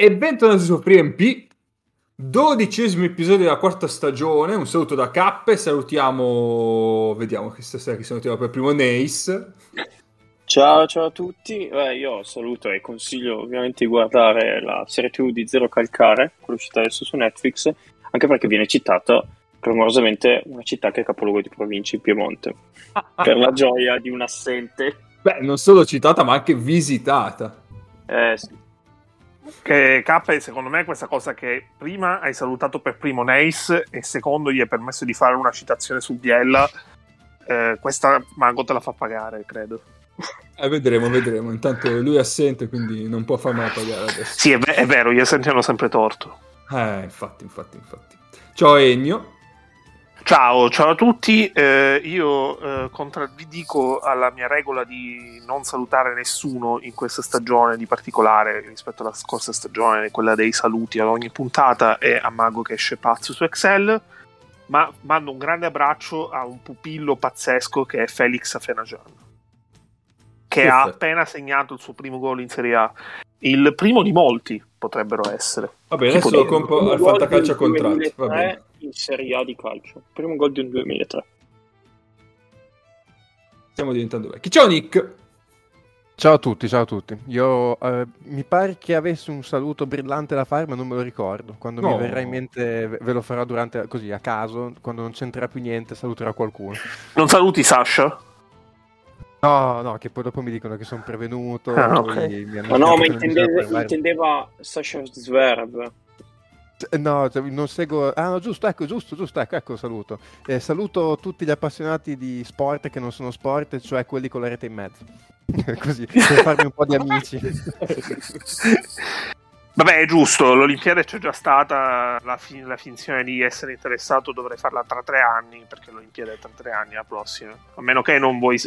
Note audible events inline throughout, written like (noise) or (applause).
E bentornati su FreeMP, dodicesimo episodio della quarta stagione. Un saluto da Cappe. Salutiamo, vediamo che stasera chi salutiamo per primo Nace. Ciao, ciao a tutti. Beh, io saluto e consiglio ovviamente di guardare la serie TV di Zero Calcare, quella uscita adesso su Netflix, anche perché viene citata clamorosamente una città che è capoluogo di provincia in Piemonte, (laughs) per la gioia di un assente. Beh, non solo citata, ma anche visitata. Eh sì. Che K secondo me questa cosa che prima hai salutato per primo Nace e secondo gli hai permesso di fare una citazione su Biella, eh, questa Mago te la fa pagare, credo. Eh, vedremo, vedremo. Intanto lui è assente, quindi non può farmela pagare adesso. Sì, è, è vero, gli assenti hanno sempre torto. Eh, infatti, infatti, infatti. Ciao Ennio. Ciao, ciao a tutti. Eh, io eh, contraddico alla mia regola di non salutare nessuno in questa stagione di particolare rispetto alla scorsa stagione, quella dei saluti ad ogni puntata e a Mago che esce pazzo su Excel. Ma mando un grande abbraccio a un pupillo pazzesco che è Felix Afenajan, che Perfetto. ha appena segnato il suo primo gol in Serie A. Il primo di molti potrebbero essere. Va bene, Tipo adesso lo compro al fantacalcio a del contratti. Va 2003 bene. in Serie A di calcio. Primo gol del 2003. Stiamo diventando vecchi. Ciao Nick. Ciao a tutti, ciao a tutti. Io eh, mi pare che avessi un saluto brillante da fare, ma non me lo ricordo. Quando No. mi verrà in mente ve lo farò durante così a caso, quando non c'entrerà più niente, saluterò qualcuno. Non saluti Sasha? No, no, che poi dopo mi dicono che sono prevenuto. Ah, poi ok. mi hanno Ma no, ma intendeva, intendeva Sasha Zverb. No, non seguo. Ah, no, giusto, ecco, giusto, giusto, ecco, ecco, saluto. Eh, saluto tutti gli appassionati di sport che non sono sport, cioè quelli con la rete in mezzo. (laughs) Così, per farmi un po' di amici. Vabbè, è giusto, l'Olimpiade c'è già stata, la, fi- la finzione di essere interessato dovrei farla tra tre anni, perché l'Olimpiade è tra tre anni la prossima. A meno che non vuoi...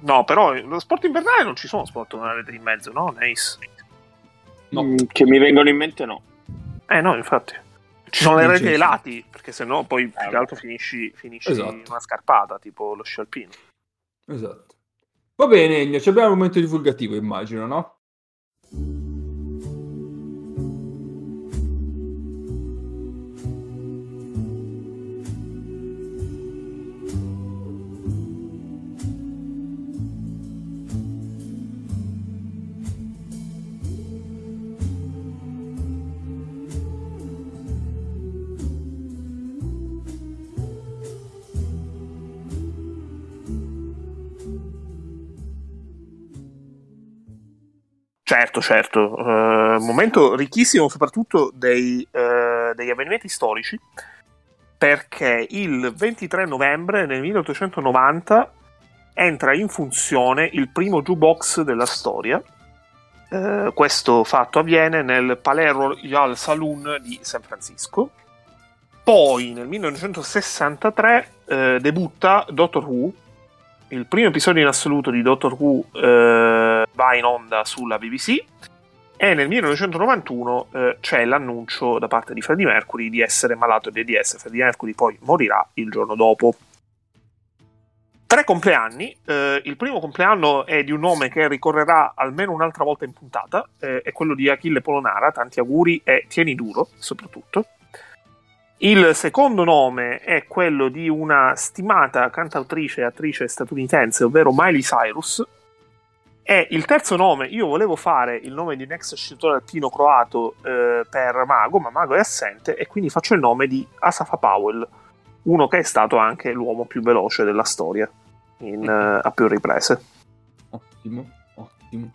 No, però lo sport invernale non ci sono sport con la rete in mezzo, no? Nice. No. Mm, Che mi vengono in mente no. Eh no, infatti. Ci sono le reti ai lati, perché sennò poi più che vabbè. altro finisci, finisci Esatto. in una scarpata, tipo lo sci alpino. Esatto. Va bene, Ennio, ci abbiamo un momento divulgativo, immagino, no? Certo, certo. Eh, momento ricchissimo soprattutto dei, eh, degli avvenimenti storici, perché il 23 novembre del 1890 entra in funzione il primo jukebox della storia. Eh, questo fatto avviene nel Palais Royal Saloon di San Francisco. Poi nel 1963 eh, debutta Doctor Who, il primo episodio in assoluto di Doctor Who eh, va in onda sulla BBC e nel 1991 eh, c'è l'annuncio da parte di Freddie Mercury di essere malato di AIDS. Freddie Mercury poi morirà il giorno dopo. Tre compleanni. eh, il primo compleanno è di un nome che ricorrerà almeno un'altra volta in puntata, eh, è quello di Achille Polonara. Tanti auguri e tieni duro, soprattutto. Il secondo nome è quello di una stimata cantautrice e attrice statunitense, ovvero Miley Cyrus. E il terzo nome, io volevo fare il nome di un ex sciatore alpino croato eh, per Mago, ma Mago è assente, e quindi faccio il nome di Asafa Powell, uno che è stato anche l'uomo più veloce della storia, in, eh, a più riprese. Ottimo, ottimo.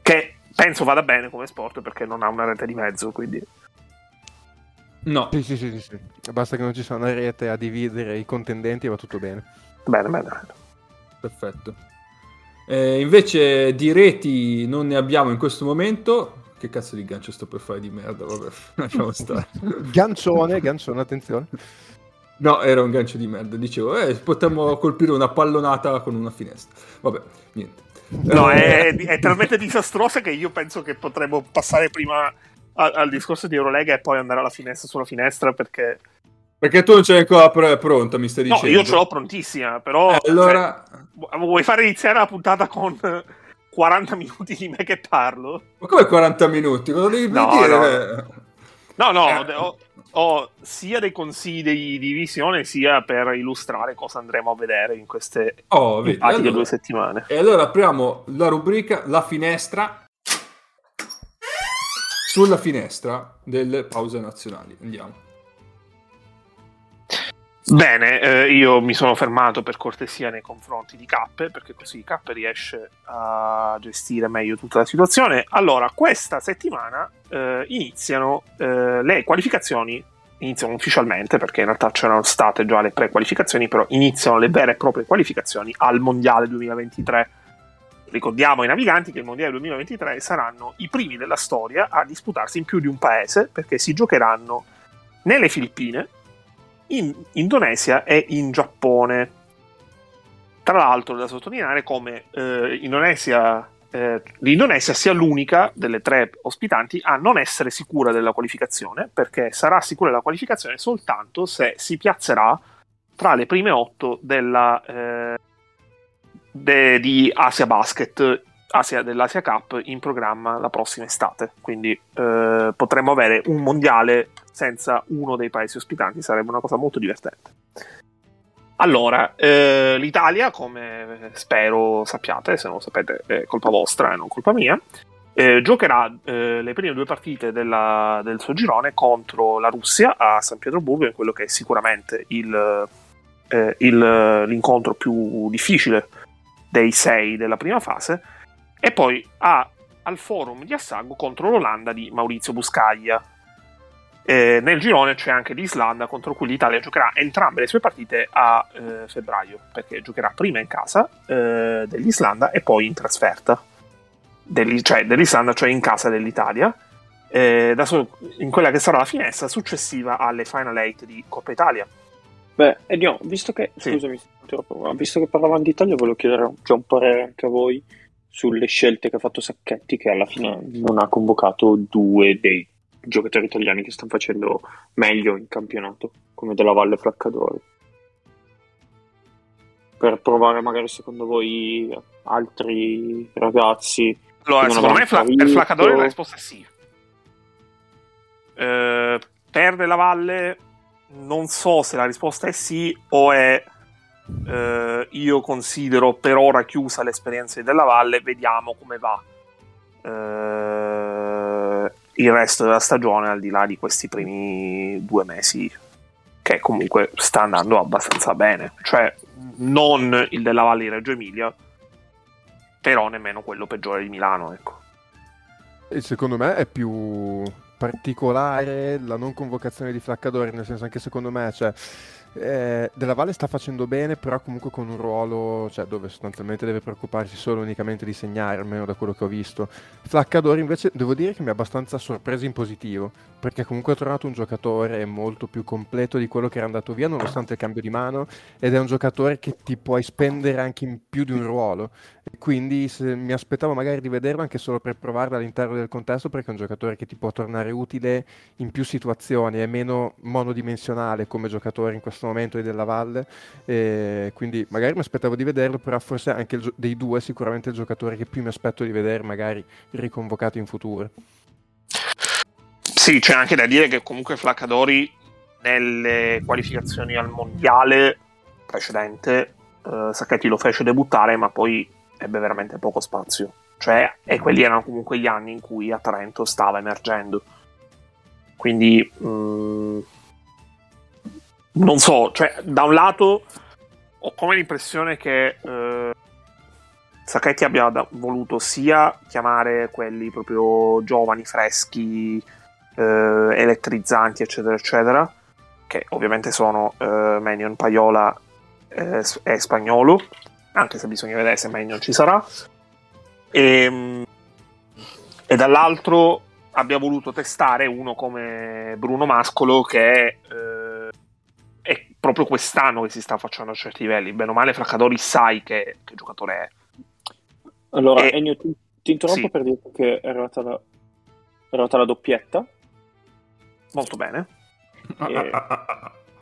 Che penso vada bene come sport perché non ha una rete di mezzo, quindi... No, Sì, sì, sì, sì, sì. Basta che non ci sia una rete a dividere i contendenti e va tutto bene. Bene, bene, bene. perfetto. Eh, invece di reti non ne abbiamo in questo momento. Che cazzo di gancio sto per fare di merda? Vabbè, (laughs) lasciamo stare. (laughs) Gancione, gancione, attenzione. No, era un gancio di merda. Dicevo, eh, potremmo colpire una pallonata con una finestra. Vabbè, niente. No, Eh, è, è talmente disastrosa che io penso che potremmo passare prima al discorso di Eurolega e poi andare alla finestra sulla finestra perché... Perché tu non c'è ancora pr- pronta, mi stai No, dicendo. io ce l'ho prontissima, però... Eh, allora, cioè, vu- vuoi fare iniziare la puntata con (laughs) 40 minuti di me che parlo. Ma come 40 minuti? Cosa devi No, dire? No, no, Eh. ho, ho sia dei consigli di, visione sia per illustrare cosa andremo a vedere in queste Oh, vedi. Allora- due settimane. E allora apriamo la rubrica La finestra sulla finestra delle pause nazionali. Andiamo. Bene, eh, io mi sono fermato per cortesia nei confronti di Cappe, perché così Cappe riesce a gestire meglio tutta la situazione. Allora, questa settimana eh, iniziano eh, le qualificazioni, iniziano ufficialmente, perché in realtà c'erano state già le pre-qualificazioni, però iniziano le vere e proprie qualificazioni al Mondiale 2023. Ricordiamo ai naviganti che il Mondiale 2023 saranno i primi della storia a disputarsi in più di un paese, perché si giocheranno nelle Filippine, in Indonesia e in Giappone. Tra l'altro, da sottolineare come eh, Indonesia, eh, l'Indonesia sia l'unica delle tre ospitanti a non essere sicura della qualificazione, perché sarà sicura della qualificazione soltanto se si piazzerà tra le prime otto della, eh, de- di Asia Basket, Asia, dell'Asia Cup in programma la prossima estate. Quindi eh, potremmo avere un mondiale senza uno dei paesi ospitanti, sarebbe una cosa molto divertente. Allora, eh, l'Italia, come spero sappiate, se non lo sapete è colpa vostra e non colpa mia, eh, giocherà eh, le prime due partite della- del suo girone contro la Russia a San Pietroburgo, in quello che è sicuramente il, eh, il- l'incontro più difficile dei sei della prima fase, e poi a- al forum di Assago contro l'Olanda di Maurizio Buscaglia. Eh, nel girone c'è anche l'Islanda contro cui l'Italia giocherà entrambe le sue partite a eh, febbraio, perché giocherà prima in casa eh, dell'Islanda e poi in trasferta dell'I- cioè dell'Islanda, cioè in casa dell'Italia, eh, so- in quella che sarà la finestra successiva alle Final 8 di Coppa Italia. Beh, Edio, visto che, Sì. scusami, visto che parlavamo di Italia, volevo chiedere già un parere anche a voi sulle scelte che ha fatto Sacchetti, che alla fine non ha convocato due dei giocatori italiani che stanno facendo meglio in campionato, come Della Valle e Flaccadori. Per provare magari secondo voi altri ragazzi Allora, secondo me Fla- per. Flaccadori la risposta è sì. Eh, per Della Valle non so se la risposta è sì o è eh, io considero per ora chiusa l'esperienza di Della Valle, vediamo come va eh, il resto della stagione al di là di questi primi due mesi che comunque sta andando abbastanza bene. Cioè non il Della Valle di Reggio Emilia, però nemmeno quello peggiore di Milano, ecco. E secondo me è più particolare la non convocazione di Flaccadori, nel senso anche secondo me, cioè, eh, Della Valle sta facendo bene, però comunque con un ruolo cioè, dove sostanzialmente deve preoccuparsi solo unicamente di segnare, almeno da quello che ho visto. Flaccadori invece devo dire che mi ha abbastanza sorpreso in positivo, perché comunque ho trovato un giocatore molto più completo di quello che era andato via, nonostante il cambio di mano, ed è un giocatore che ti puoi spendere anche in più di un ruolo. E quindi mi aspettavo magari di vederlo anche solo per provarlo all'interno del contesto, perché è un giocatore che ti può tornare utile in più situazioni, è meno monodimensionale come giocatore in questo momento di Della Valle. E quindi magari mi aspettavo di vederlo, però forse anche gio- dei due sicuramente il giocatore che più mi aspetto di vedere, magari riconvocato in futuro. Sì, c'è anche da dire che comunque Flaccadori nelle qualificazioni al mondiale precedente eh, Sacchetti lo fece debuttare, ma poi ebbe veramente poco spazio. Cioè, e quelli erano comunque gli anni in cui a Trento stava emergendo. Quindi mm, non so, cioè, da un lato ho come l'impressione che eh, Sacchetti abbia da- voluto sia chiamare quelli proprio giovani, freschi, eh, elettrizzanti, eccetera, eccetera, che ovviamente sono eh, Manion, Paiola eh, e Spagnolo, anche se bisogna vedere se Manion ci sarà. E, e dall'altro abbia voluto testare uno come Bruno Mascolo che eh, è proprio quest'anno che si sta facendo a certi livelli. Bene o male, Fraccadori sai che, che giocatore è. Allora, E- Ennio, ti, ti interrompo sì. per dire che è arrivata la, è arrivata la doppietta. Molto bene. Eh,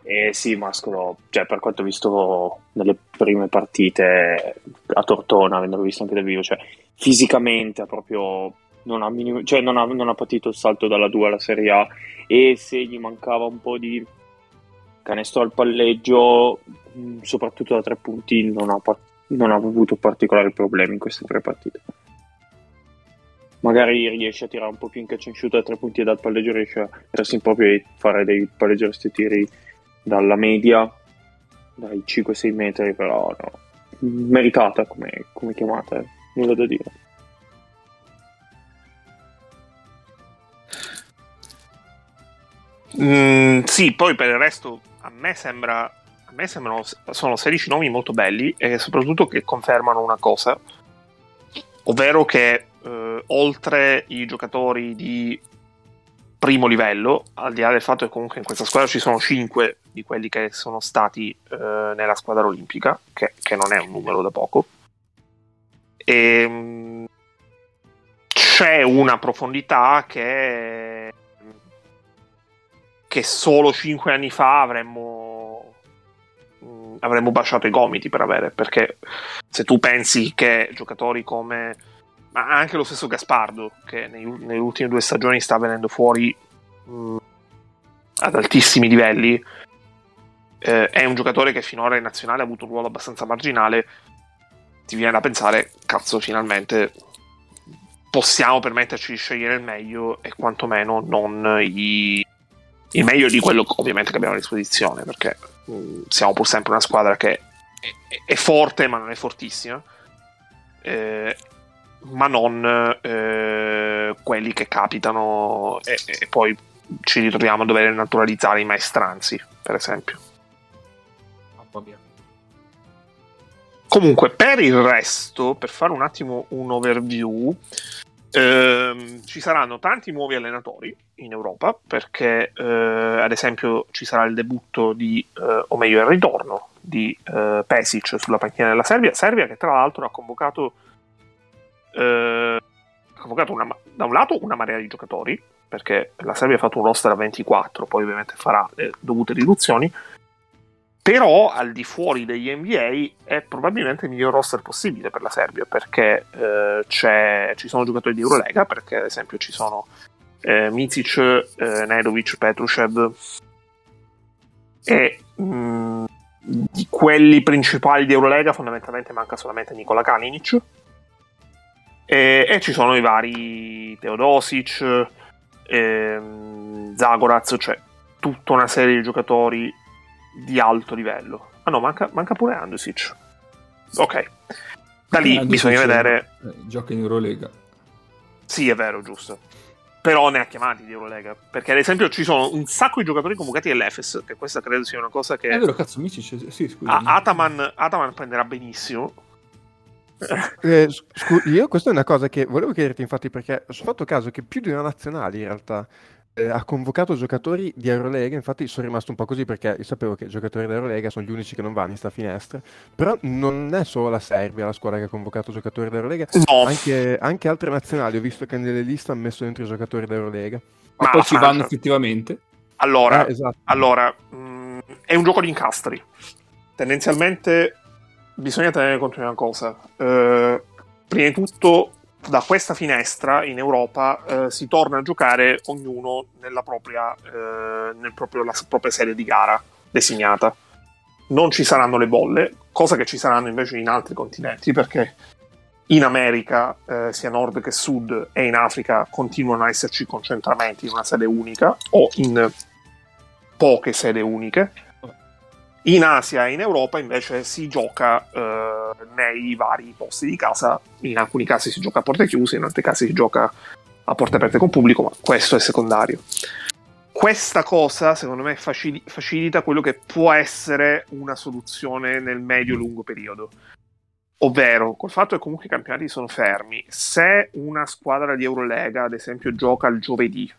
Eh sì, Mascolo, cioè per quanto ho visto nelle prime partite a Tortona, avendolo visto anche dal vivo, cioè fisicamente ha proprio non ha, minim- cioè non ha, non ha patito il salto dalla 2 alla Serie A e se gli mancava un po' di canestro al palleggio, soprattutto da tre punti, non ha, non ha avuto particolari problemi in queste tre partite. Magari riesce a tirare un po' più in and shoot da tre punti dal palleggio riesce a mettersi in proprio e fare dei palleggiarsi tiri dalla media, dai 5-6 metri, però no. meritata come, come chiamata, eh. nulla da dire. Mm, sì, poi per il resto a me sembra a me sembrano sono 16 nomi molto belli e soprattutto che confermano una cosa, ovvero che eh, oltre i giocatori di primo livello, al di là del fatto che comunque in questa squadra ci sono 5 di quelli che sono stati eh, nella squadra olimpica, che, che, non è un numero da poco, e, ehm, c'è una profondità che che solo 5 anni fa avremmo, mm, avremmo baciato i gomiti per avere. Perché se tu pensi che giocatori come ma anche lo stesso Gaspardo, che nei, nelle ultime due stagioni sta venendo fuori mh, mm, ad altissimi livelli, eh, è un giocatore che finora in nazionale ha avuto un ruolo abbastanza marginale. Ti viene da pensare, cazzo, finalmente possiamo permetterci di scegliere il meglio e quantomeno non i il meglio di quello ovviamente che abbiamo a disposizione, perché mh, mm, siamo pur sempre una squadra che è, è forte ma non è fortissima, eh, ma non eh, quelli che capitano e, e, poi ci ritroviamo a dover naturalizzare i maestranzi, per esempio. Mia. Comunque, per il resto, per fare un attimo un overview, Ehm, ci saranno tanti nuovi allenatori in Europa perché eh, ad esempio ci sarà il debutto di, eh, o meglio il ritorno di eh, Pesic sulla panchina della Serbia, Serbia che tra l'altro ha convocato, eh, ha convocato una, da un lato una marea di giocatori perché la Serbia ha fatto un roster a 24, poi ovviamente farà le dovute riduzioni, però al di fuori degli NBA è probabilmente il miglior roster possibile per la Serbia perché eh, ci sono giocatori di Eurolega perché ad esempio ci sono eh, Micic, eh, Nedovic, Petrusev e mh, mm, di quelli principali di Eurolega fondamentalmente manca solamente Nikola Kalinic e, e ci sono i vari Teodosic ehm, Zagoraz cioè tutta una serie di giocatori di alto livello. Ah no, manca, manca pure Andesic. Ok. Da lì Andesic bisogna vedere... Eh, gioca in Eurolega. Sì, è vero, giusto. Però ne ha chiamati di Eurolega. Perché ad esempio ci sono un sacco di giocatori convocati all'Efes, che questa credo sia una cosa che... È vero, cazzo, amici, sì, scusa. Ataman, Ataman prenderà benissimo. Eh, scu- io questa è una cosa che volevo chiederti infatti perché ho fatto caso che più di una nazionale in realtà eh, ha convocato giocatori di Eurolega, infatti sono rimasto un po' così perché io sapevo che i giocatori di Eurolega sono gli unici che non vanno in sta finestra, però non è solo la Serbia la squadra che ha convocato giocatori di Eurolega, no. anche, anche, altre nazionali, ho visto che nelle liste hanno messo dentro i giocatori di Eurolega. Ma, Ma poi ci vanno effettivamente? Allora, eh, esatto. allora mh, mm, è un gioco di incastri. Tendenzialmente bisogna tenere conto di una cosa. Uh, prima di tutto da questa finestra in Europa eh, si torna a giocare ognuno nella propria, eh, nel proprio, la propria serie di gara designata. Non ci saranno le bolle, cosa che ci saranno invece in altri continenti, perché in America, eh, sia nord che sud, e in Africa continuano a esserci concentramenti in una sede unica o in poche sede uniche in Asia e in Europa invece si gioca eh, nei vari posti di casa, in alcuni casi si gioca a porte chiuse, in altri casi si gioca a porte aperte con pubblico, ma questo è secondario. Questa cosa secondo me facil- facilita quello che può essere una soluzione nel medio-lungo periodo. Ovvero, col fatto che comunque i campionati sono fermi, se una squadra di Eurolega, ad esempio, gioca il giovedì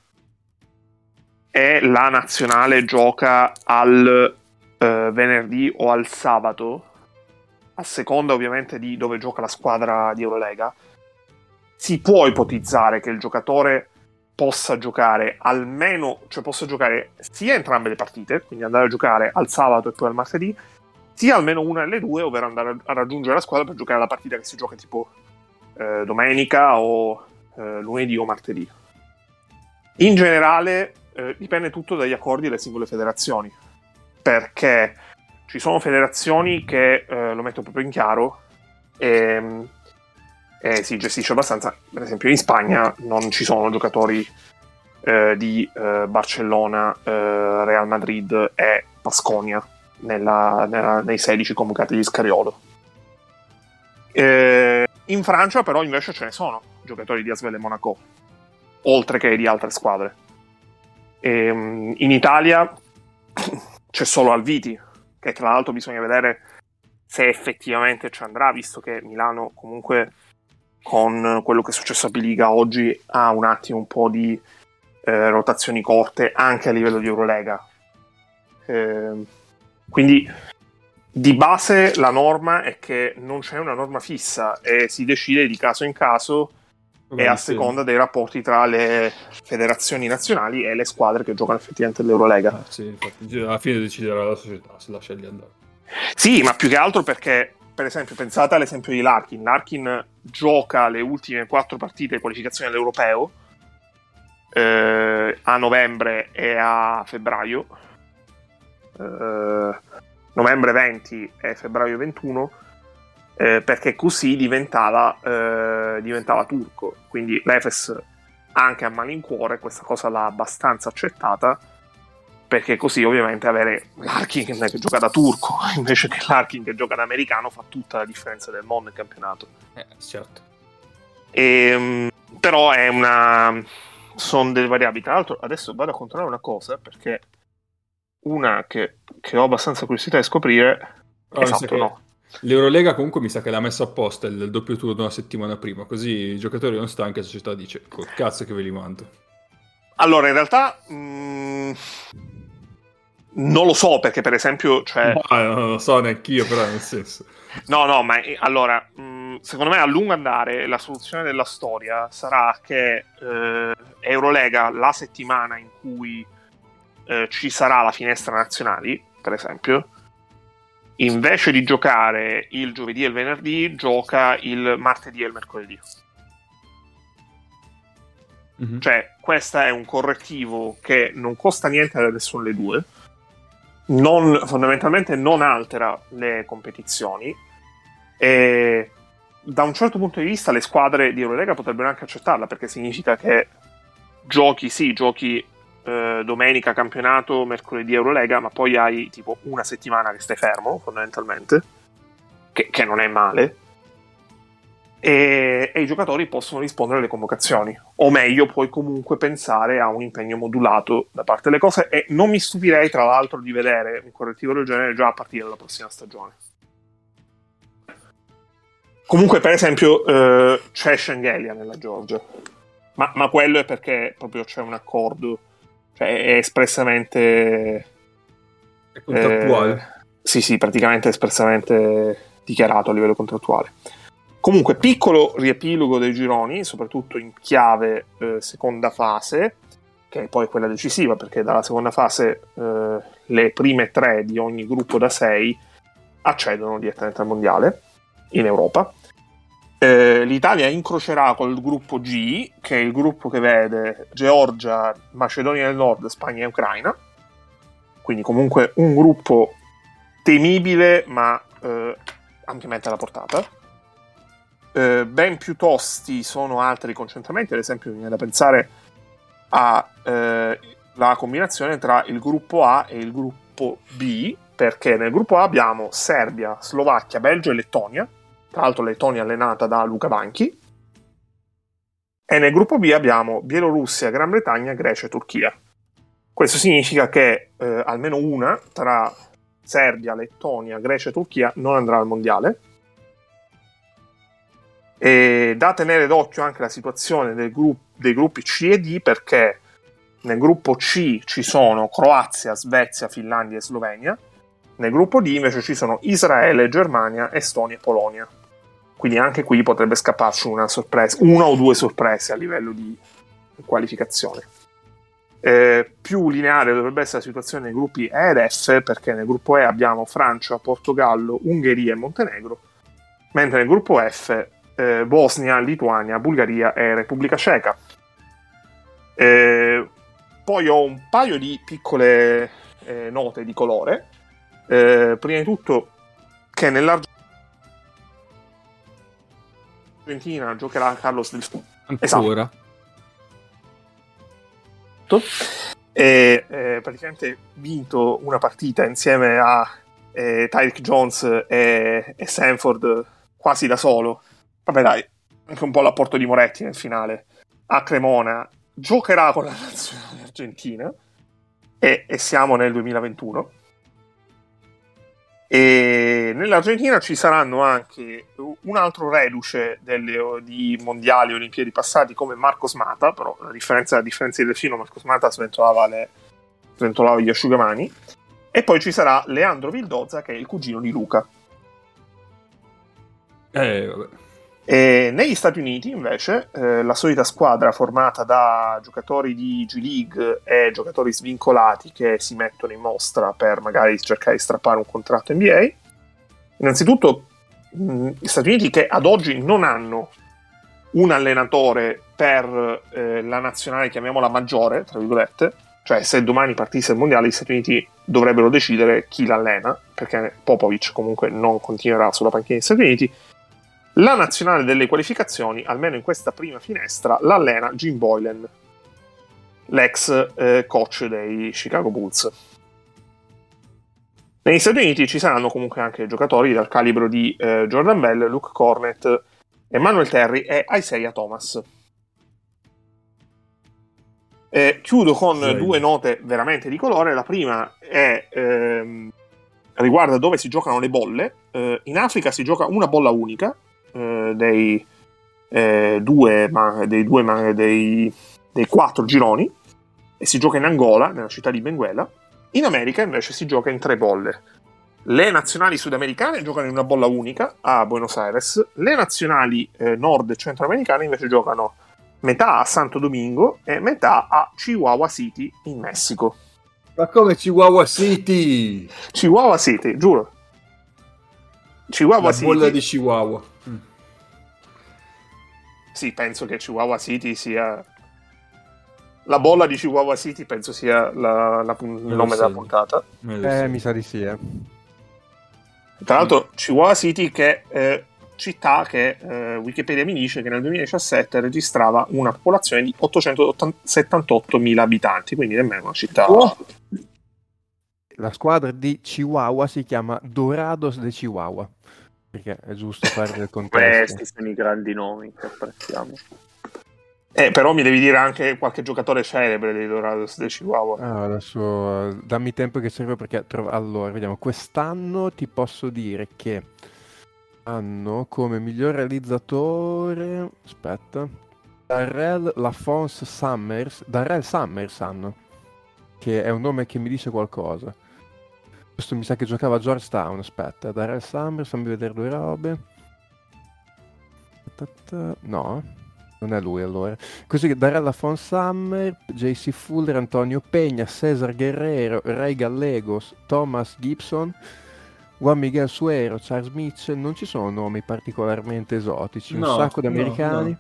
e la nazionale gioca al eh, venerdì o al sabato, a seconda ovviamente di dove gioca la squadra di Eurolega, si può ipotizzare che il giocatore possa giocare almeno, cioè possa giocare sia entrambe le partite, quindi andare a giocare al sabato e poi al martedì, sia almeno una delle due, ovvero andare a raggiungere la squadra per giocare la partita che si gioca tipo eh, domenica o eh, lunedì o martedì. In generale eh, dipende tutto dagli accordi delle singole federazioni, perché ci sono federazioni che eh, lo metto proprio in chiaro e, e, si gestisce abbastanza, per esempio in Spagna non ci sono giocatori eh, di eh, Barcellona, eh, Real Madrid e Pasconia nella, nella, nei 16 convocati di Scariolo. Eh, in Francia però invece ce ne sono giocatori di Asvel e Monaco, oltre che di altre squadre. E, ehm, in Italia c'è solo Alviti, che tra l'altro bisogna vedere se effettivamente ci andrà, visto che Milano comunque con quello che è successo a Biliga oggi ha un attimo un po' di eh, rotazioni corte anche a livello di Eurolega. Eh, quindi di base la norma è che non c'è una norma fissa e si decide di caso in caso e a seconda dei rapporti tra le federazioni nazionali e le squadre che giocano effettivamente l'Eurolega. Ah, sì, infatti, alla fine deciderà la società se lascia lì andare. Sì, ma più che altro perché, per esempio, pensate all'esempio di Larkin. Larkin gioca le ultime quattro partite di qualificazione all'Europeo eh, a novembre e a febbraio. Eh, novembre 20 e febbraio 21 eh, perché così diventava, eh, diventava turco. Quindi l'Efes, anche a malincuore, questa cosa l'ha abbastanza accettata perché così ovviamente avere l'Arkin che gioca da turco (laughs) invece che l'Arkin che gioca da americano fa tutta la differenza del mondo in campionato. Eh, certo. E, ehm, però è una... sono delle variabili. Tra l'altro adesso vado a controllare una cosa perché una che, che ho abbastanza curiosità di scoprire... Oh, esatto, no L'Eurolega comunque mi sa che l'ha messo apposta il, il doppio turno una settimana prima, così i giocatori non stanchi e la società dice col cazzo che ve li mando. Allora, in realtà mh, mm, non lo so perché per esempio... Cioè... No, non lo so neanche io, però nel senso... (laughs) no, no, ma eh, allora, mh, mm, secondo me a lungo andare la soluzione della storia sarà che eh, Eurolega, la settimana in cui eh, ci sarà la finestra nazionali, per esempio, invece di giocare il giovedì e il venerdì, gioca il martedì e il mercoledì. Mm-hmm. Cioè, questo è un correttivo che non costa niente a nessuno delle due, non, fondamentalmente non altera le competizioni e da un certo punto di vista le squadre di Eurolega potrebbero anche accettarla perché significa che giochi, sì, giochi eh, domenica campionato, mercoledì Eurolega, ma poi hai tipo una settimana che stai fermo fondamentalmente, che, che non è male. E, e, i giocatori possono rispondere alle convocazioni. O meglio, puoi comunque pensare a un impegno modulato da parte delle cose. E non mi stupirei, tra l'altro, di vedere un correttivo del genere già a partire dalla prossima stagione. Comunque, per esempio, eh, c'è Shengelia nella Georgia. Ma, ma, quello è perché proprio c'è un accordo cioè è espressamente... È contrattuale. Eh, sì, sì, praticamente espressamente dichiarato a livello contrattuale. Comunque, piccolo riepilogo dei gironi, soprattutto in chiave eh, seconda fase, che è poi quella decisiva, perché dalla seconda fase eh, le prime tre di ogni gruppo da sei accedono direttamente al mondiale in Europa. Eh, L'Italia incrocerà col gruppo G, che è il gruppo che vede Georgia, Macedonia del Nord, Spagna e Ucraina. Quindi comunque un gruppo temibile, ma eh, ampiamente alla portata. Eh, ben più tosti sono altri concentramenti, ad esempio viene da pensare alla eh, combinazione tra il gruppo A e il gruppo B, perché nel gruppo A abbiamo Serbia, Slovacchia, Belgio e Lettonia, tra l'altro Lettonia allenata da Luca Banchi. E nel gruppo B abbiamo Bielorussia, Gran Bretagna, Grecia e Turchia. Questo significa che eh, almeno una tra Serbia, Lettonia, Grecia e Turchia non andrà al mondiale. E da tenere d'occhio anche la situazione gru- dei gruppi C e D perché nel gruppo C ci sono Croazia, Svezia, Finlandia e Slovenia. Nel gruppo D invece ci sono Israele, Germania, Estonia e Polonia. Quindi anche qui potrebbe scapparci una sorpresa, una o due sorprese a livello di qualificazione. Eh, più lineare dovrebbe essere la situazione nei gruppi E ed F, perché nel gruppo E abbiamo Francia, Portogallo, Ungheria e Montenegro, mentre nel gruppo F eh, Bosnia, Lituania, Bulgaria e Repubblica Ceca. Eh, poi ho un paio di piccole eh, note di colore. Eh, prima di tutto che nell'Argentina giocherà Carlos del Ancora. Esatto. E eh, praticamente vinto una partita insieme a eh, Tyreek Jones e, e Sanford quasi da solo. Vabbè dai, anche un po' l'apporto di Moretti nel finale. A Cremona giocherà con la (laughs) nazionale argentina e, e siamo nel 2021. E nell'Argentina ci saranno anche un altro reduce delle, di mondiali olimpiadi passati come Marcos Mata, però a differenza, a differenza del film Marcos Mata sventolava, le, sventolava gli asciugamani. E poi ci sarà Leandro Vildozza che è il cugino di Luca. Eh, vabbè. E negli Stati Uniti, invece, eh, la solita squadra formata da giocatori di G-League e giocatori svincolati che si mettono in mostra per magari cercare di strappare un contratto NBA. Innanzitutto, gli Stati Uniti che ad oggi non hanno un allenatore per eh, la nazionale, chiamiamola maggiore, tra virgolette, cioè se domani partisse il mondiale, gli Stati Uniti dovrebbero decidere chi l'allena, perché Popovic comunque non continuerà sulla panchina degli Stati Uniti la nazionale delle qualificazioni, almeno in questa prima finestra, l'allena Jim Boylan, l'ex eh, coach dei Chicago Bulls. Negli Stati Uniti ci saranno comunque anche giocatori dal calibro di eh, Jordan Bell, Luke Cornett, Emmanuel Terry e Isaiah Thomas. Eh, chiudo con sì. due note veramente di colore. La prima è, ehm, riguarda dove si giocano le bolle. Eh, in Africa si gioca una bolla unica, eh, dei, eh, due, ma, dei, due ma, dei, dei quattro gironi e si gioca in Angola, nella città di Benguela. In America invece si gioca in tre bolle. Le nazionali sudamericane giocano in una bolla unica a Buenos Aires, le nazionali eh, nord e centroamericane invece giocano metà a Santo Domingo e metà a Chihuahua City in Messico. Ma come Chihuahua City? Chihuahua City, giuro. Chihuahua La City. bolla di Chihuahua. Sì, penso che Chihuahua City sia. La bolla di Chihuahua City penso sia la, la, il nome della puntata. Eh, mi sa di sì. Eh. Tra l'altro, Chihuahua City, che è città che eh, Wikipedia mi dice che nel 2017 registrava una popolazione di 878.000 abitanti, quindi nemmeno una città. Oh. La squadra di Chihuahua si chiama Dorados de Chihuahua. Perché è giusto fare del contesto. Questi sono i grandi nomi che apprezziamo. Eh, però mi devi dire anche qualche giocatore celebre dei Dorados del Chihuahua. Ah, adesso dammi tempo che serve perché trov- allora, vediamo, quest'anno ti posso dire che hanno come miglior realizzatore aspetta Darrell Lafonce Summers Darrell Summers hanno che è un nome che mi dice qualcosa questo mi sa che giocava a Georgetown, aspetta, Darrell Summers, fammi vedere due robe. No, non è lui allora. Così Darrell Afon Summer, JC Fuller, Antonio Peña, Cesar Guerrero, Ray Gallegos, Thomas Gibson, Juan Miguel Suero, Charles Mitchell, non ci sono nomi particolarmente esotici, No, un sacco di no, americani.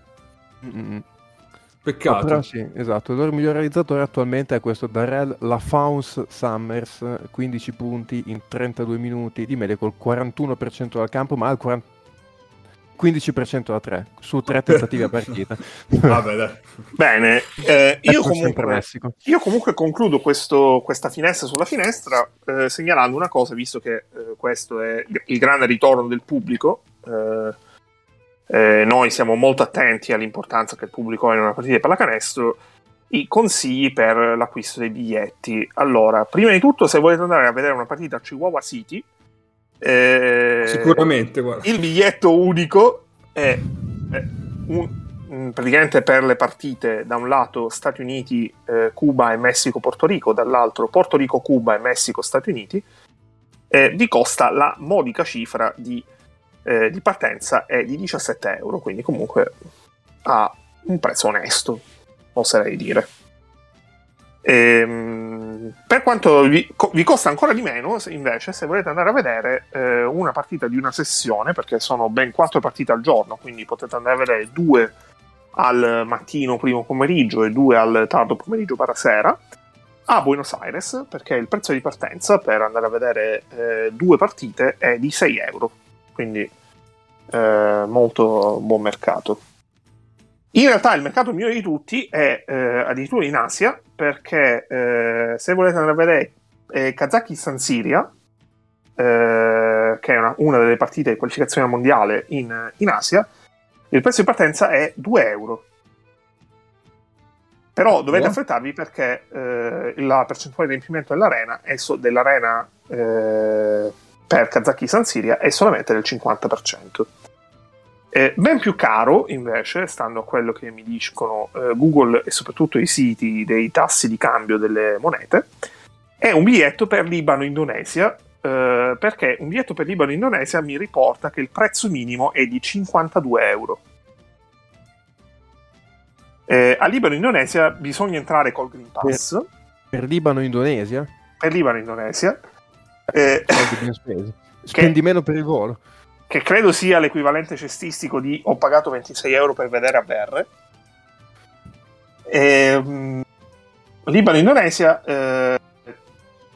Peccato. No, però sì, esatto. Il loro miglior realizzatore attualmente è questo Darrell LaFauns Summers, 15 punti in 32 minuti di media col 41% dal campo, ma al 40... 15% da 3 su 3 (laughs) tentative a partita. Vabbè, dai. Bene, eh, io, Ecco comunque, io comunque concludo questo- questa finestra sulla finestra eh, segnalando una cosa, visto che eh, questo è il grande ritorno del pubblico. eh, eh, noi siamo molto attenti all'importanza che il pubblico ha in una partita di pallacanestro. I consigli per l'acquisto dei biglietti. Allora, prima di tutto, se volete andare a vedere una partita a Chihuahua City, eh, Sicuramente, guarda. il biglietto unico è, è un- mm, praticamente per le partite da un lato Stati Uniti, eh, Cuba e Messico, Porto Rico, dall'altro Porto Rico, Cuba e Messico, Stati Uniti, eh, vi costa la modica cifra di, eh, di partenza è di 17 euro, quindi comunque ha un prezzo onesto. oserei dire. Ehm, per quanto vi, co- vi, costa ancora di meno, invece, se volete andare a vedere eh, una partita di una sessione, perché sono ben quattro partite al giorno, quindi potete andare a vedere due al mattino, primo pomeriggio e due al tardo pomeriggio para sera a Buenos Aires, perché il prezzo di partenza per andare a vedere eh, due partite è di 6 euro, quindi eh, molto buon mercato. In realtà il mercato migliore di tutti è eh, addirittura in Asia, perché eh, se volete andare a vedere eh, Kazakistan Siria, che è una, una, delle partite di qualificazione mondiale in, in, Asia, il prezzo di partenza è 2 euro. Però dovete affrettarvi perché eh, la percentuale di riempimento dell'arena, dell'arena eh, per Kazakistan Siria è solamente del 50%. Eh, ben più caro, invece, stando a quello che mi dicono eh, Google e soprattutto i siti dei tassi di cambio delle monete, è un biglietto per Libano-Indonesia, eh, perché un biglietto per Libano-Indonesia mi riporta che il prezzo minimo è di 52 euro. Eh, a Libano-Indonesia bisogna entrare col Green Pass. Per, per Libano-Indonesia? Per Libano-Indonesia. Eh, (laughs) Spendi che... meno per il volo che credo sia l'equivalente cestistico di ho pagato 26 euro per vedere a ABR. E, Libano Indonesia eh,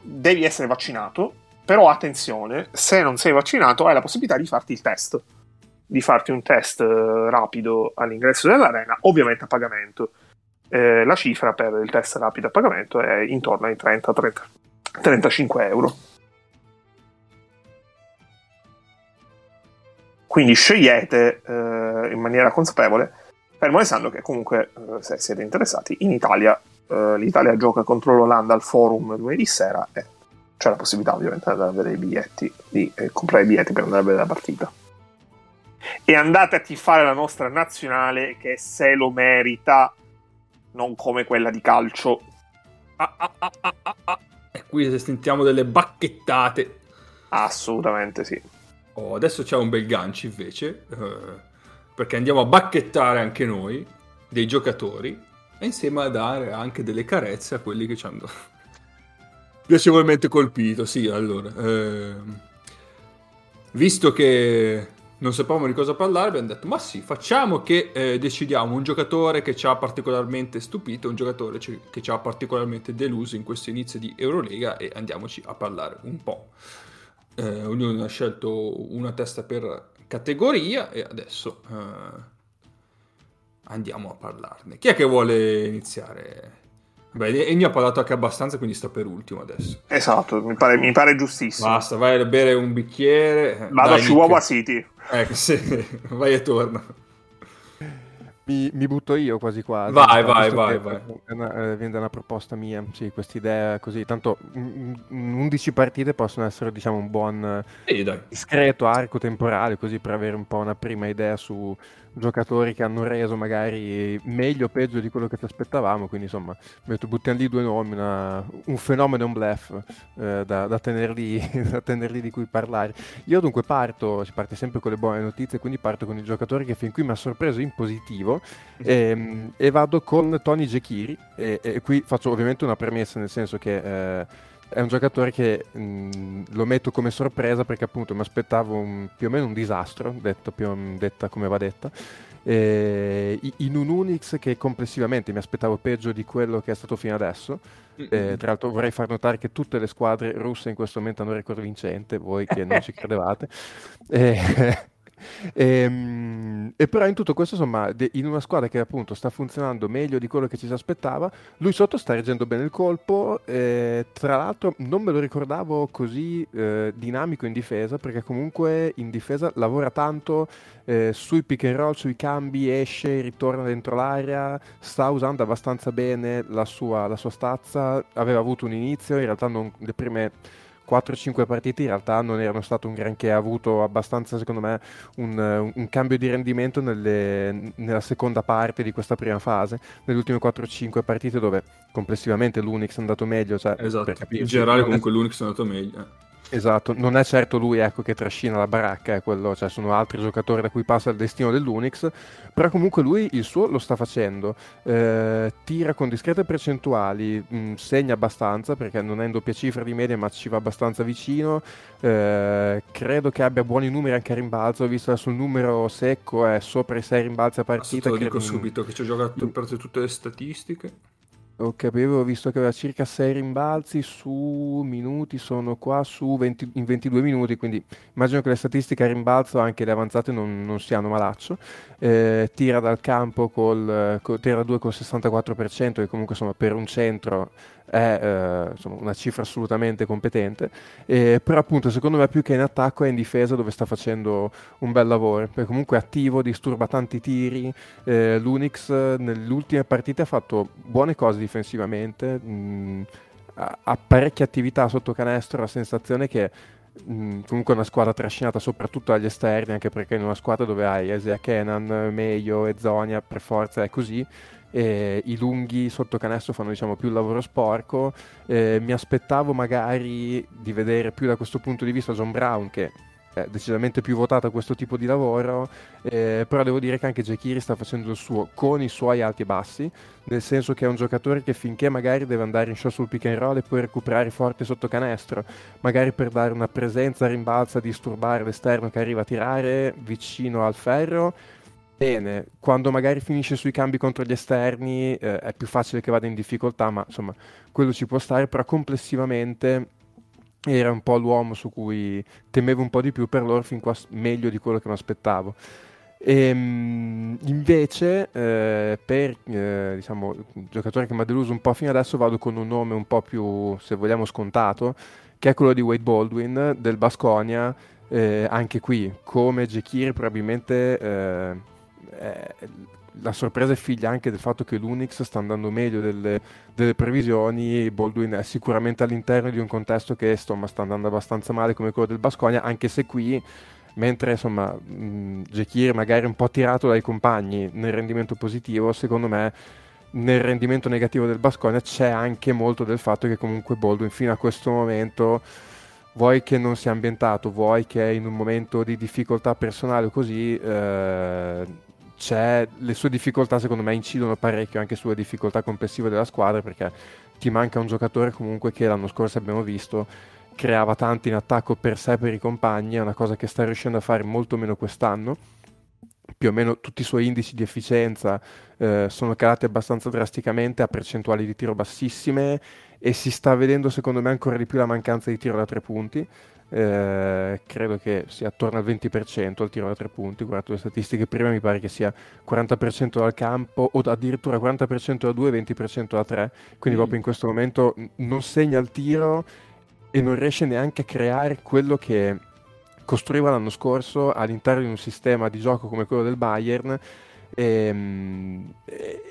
devi essere vaccinato, però attenzione, se non sei vaccinato hai la possibilità di farti il test, di farti un test eh, rapido all'ingresso dell'arena, ovviamente a pagamento. Eh, la cifra per il test rapido a pagamento è intorno ai 30-35 euro. Quindi scegliete eh, in maniera consapevole, fermo restando che comunque, eh, se siete interessati, in Italia eh, l'Italia gioca contro l'Olanda al forum lunedì sera e c'è la possibilità ovviamente di andare a vedere i biglietti, di eh, comprare i biglietti per andare a vedere la partita. E andate a tifare la nostra nazionale che se lo merita, non come quella di calcio. Ah, ah, ah, ah, ah. ah. E qui sentiamo delle bacchettate. Assolutamente sì. Oh, adesso c'è un bel gancio invece, eh, perché andiamo a bacchettare anche noi dei giocatori e insieme a dare anche delle carezze a quelli che ci hanno (laughs) piacevolmente colpito. Sì, allora, eh, visto che non sapevamo di cosa parlare, abbiamo detto, ma sì, facciamo che eh, decidiamo un giocatore che ci ha particolarmente stupito, un giocatore che ci ha particolarmente deluso in questo inizio di Eurolega e andiamoci a parlare un po' eh, ognuno ha scelto una testa per categoria e adesso eh, andiamo a parlarne. Chi è che vuole iniziare? Beh, e ne ha parlato anche abbastanza, quindi sta per ultimo adesso. Esatto, mi pare, mi pare giustissimo. Basta, vai a bere un bicchiere. Vado a Chihuahua City. Ecco, sì, (laughs) vai e torna. Mi, mi, butto io quasi quasi. Vai, vai, vai, vai. Una, eh, viene da una proposta mia, sì, questa idea così. Tanto m- m- 11 partite possono essere, diciamo, un buon eh, discreto arco temporale, così per avere un po' una prima idea su, giocatori che hanno reso magari meglio o peggio di quello che ci aspettavamo, quindi insomma metto, buttiamo lì due nomi, una, un fenomeno e un bluff eh, da, da, tenerli, (laughs) da, tenerli, di cui parlare. Io dunque parto, si parte sempre con le buone notizie, quindi parto con il giocatore che fin qui mi ha sorpreso in positivo e, ehm, e vado con Tony Jekiri e, e, qui faccio ovviamente una premessa nel senso che... Eh, è un giocatore che mh, lo metto come sorpresa perché appunto mi aspettavo un, più o meno un disastro, detto, più, detta come va detta, eh, in un Unix che complessivamente mi aspettavo peggio di quello che è stato fino adesso. Eh, tra l'altro vorrei far notare che tutte le squadre russe in questo momento hanno record vincente, voi che non ci (laughs) credevate. Eh, e, ehm, e, però in tutto questo, insomma, de, in una squadra che appunto sta funzionando meglio di quello che ci si aspettava, lui sotto sta reggendo bene il colpo. Eh, tra l'altro, non me lo ricordavo così eh, dinamico in difesa, perché comunque in difesa lavora tanto eh, sui pick and roll, sui cambi, esce, ritorna dentro l'area, sta usando abbastanza bene la sua, la sua stazza. Aveva avuto un inizio, in realtà non, le prime 4-5 partite in realtà non erano stato un granché, ha avuto abbastanza secondo me un, un cambio di rendimento nelle, nella seconda parte di questa prima fase, nelle ultime 4-5 partite dove complessivamente l'Unix è andato meglio. Cioè, esatto, in generale comunque l'Unix è andato meglio. Esatto, non è certo lui ecco, che trascina la baracca, è quello, cioè, sono altri giocatori da cui passa il destino dell'Unix, però comunque lui il suo lo sta facendo, eh, tira con discrete percentuali, mh, segna abbastanza perché non è in doppia cifra di media ma ci va abbastanza vicino, eh, credo che abbia buoni numeri anche a rimbalzo, visto adesso il numero secco è sopra i 6 rimbalzi a partita. Te lo dico credo- subito che ci ho giocato ho preso tutte le statistiche. Ok, avevo visto che aveva circa 6 rimbalzi su minuti, sono qua su 20 in 22 minuti, quindi immagino che le statistiche a rimbalzo, anche le avanzate, non, non siano malaccio. Eh, tira dal campo col, col- tira da 2 col 64%, che comunque insomma per un centro è eh, insomma, una cifra assolutamente competente. Eh, però appunto secondo me più che in attacco è in difesa dove sta facendo un bel lavoro, perché comunque è attivo, disturba tanti tiri, eh, l'Unix nelle ultime partite ha fatto buone cose difensivamente, mh, ha, ha parecchie attività sotto canestro, la sensazione che mh, comunque è una squadra trascinata soprattutto dagli esterni, anche perché in una squadra dove hai Isaiah Kenan, Meio e Zonia, per forza è così. E I lunghi sotto canestro fanno diciamo più il lavoro sporco. Eh, mi aspettavo magari di vedere più da questo punto di vista John Brown, che è decisamente più votato a questo tipo di lavoro, eh, però devo dire che anche Jekiri sta facendo il suo con i suoi alti e bassi, nel senso che è un giocatore che finché magari deve andare in show sul pick and roll e poi recuperare forte sotto canestro, magari per dare una presenza rimbalza, disturbare l'esterno che arriva a tirare vicino al ferro. Bene, quando magari finisce sui cambi contro gli esterni eh, è più facile che vada in difficoltà, ma insomma quello ci può stare, però complessivamente era un po' l'uomo su cui temevo un po' di più per loro fin qua meglio di quello che mi aspettavo. Ehm, invece, eh, per eh, diciamo, il giocatore che mi ha deluso un po' fino adesso, vado con un nome un po' più, se vogliamo, scontato, che è quello di Wade Baldwin del Basconia. anche qui, come Jekiri, probabilmente eh, la sorpresa è figlia anche del fatto che l'Unix sta andando meglio delle, delle previsioni. Baldwin è sicuramente all'interno di un contesto che insomma, sta andando abbastanza male come quello del Basconia, anche se qui mentre insomma Jekir magari un po' tirato dai compagni nel rendimento positivo, secondo me nel rendimento negativo del Basconia c'è anche molto del fatto che comunque Baldwin fino a questo momento vuoi che non sia ambientato, vuoi che in un momento di difficoltà personale così, eh, c'è, le sue difficoltà secondo me incidono parecchio anche sulle difficoltà complessive della squadra perché ti manca un giocatore comunque che l'anno scorso abbiamo visto creava tanto in attacco per sé e per i compagni, è una cosa che sta riuscendo a fare molto meno quest'anno. Più o meno tutti i suoi indici di efficienza eh, sono calati abbastanza drasticamente a percentuali di tiro bassissime e si sta vedendo secondo me ancora di più la mancanza di tiro da tre punti. Eh, credo che sia attorno al 20% al tiro da tre punti. Guardate le statistiche prima, mi pare che sia 40% dal campo o addirittura 40% da 2 e 20% da 3. Quindi, mm. proprio in questo momento non segna il tiro e non riesce neanche a creare quello che costruiva l'anno scorso all'interno di un sistema di gioco come quello del Bayern. E,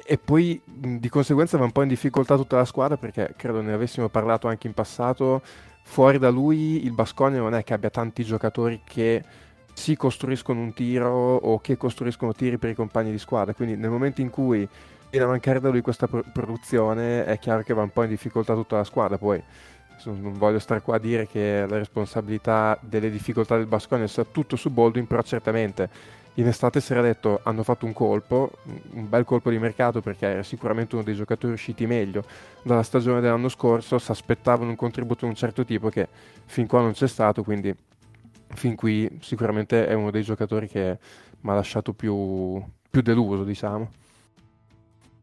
e, poi di conseguenza va un po' in difficoltà tutta la squadra perché credo ne avessimo parlato anche in passato fuori da lui il Basconia non è che abbia tanti giocatori che si costruiscono un tiro o che costruiscono tiri per i compagni di squadra. Quindi nel momento in cui viene a mancare da lui questa pro- produzione è chiaro che va un po' in difficoltà tutta la squadra. Poi non voglio stare qua a dire che la responsabilità delle difficoltà del Basconia sia tutto su Baldwin, però certamente in estate si era detto hanno fatto un colpo, un bel colpo di mercato perché era sicuramente uno dei giocatori usciti meglio dalla stagione dell'anno scorso, si aspettavano un contributo di un certo tipo che fin qua non c'è stato, quindi fin qui sicuramente è uno dei giocatori che mi ha lasciato più, più deluso, diciamo.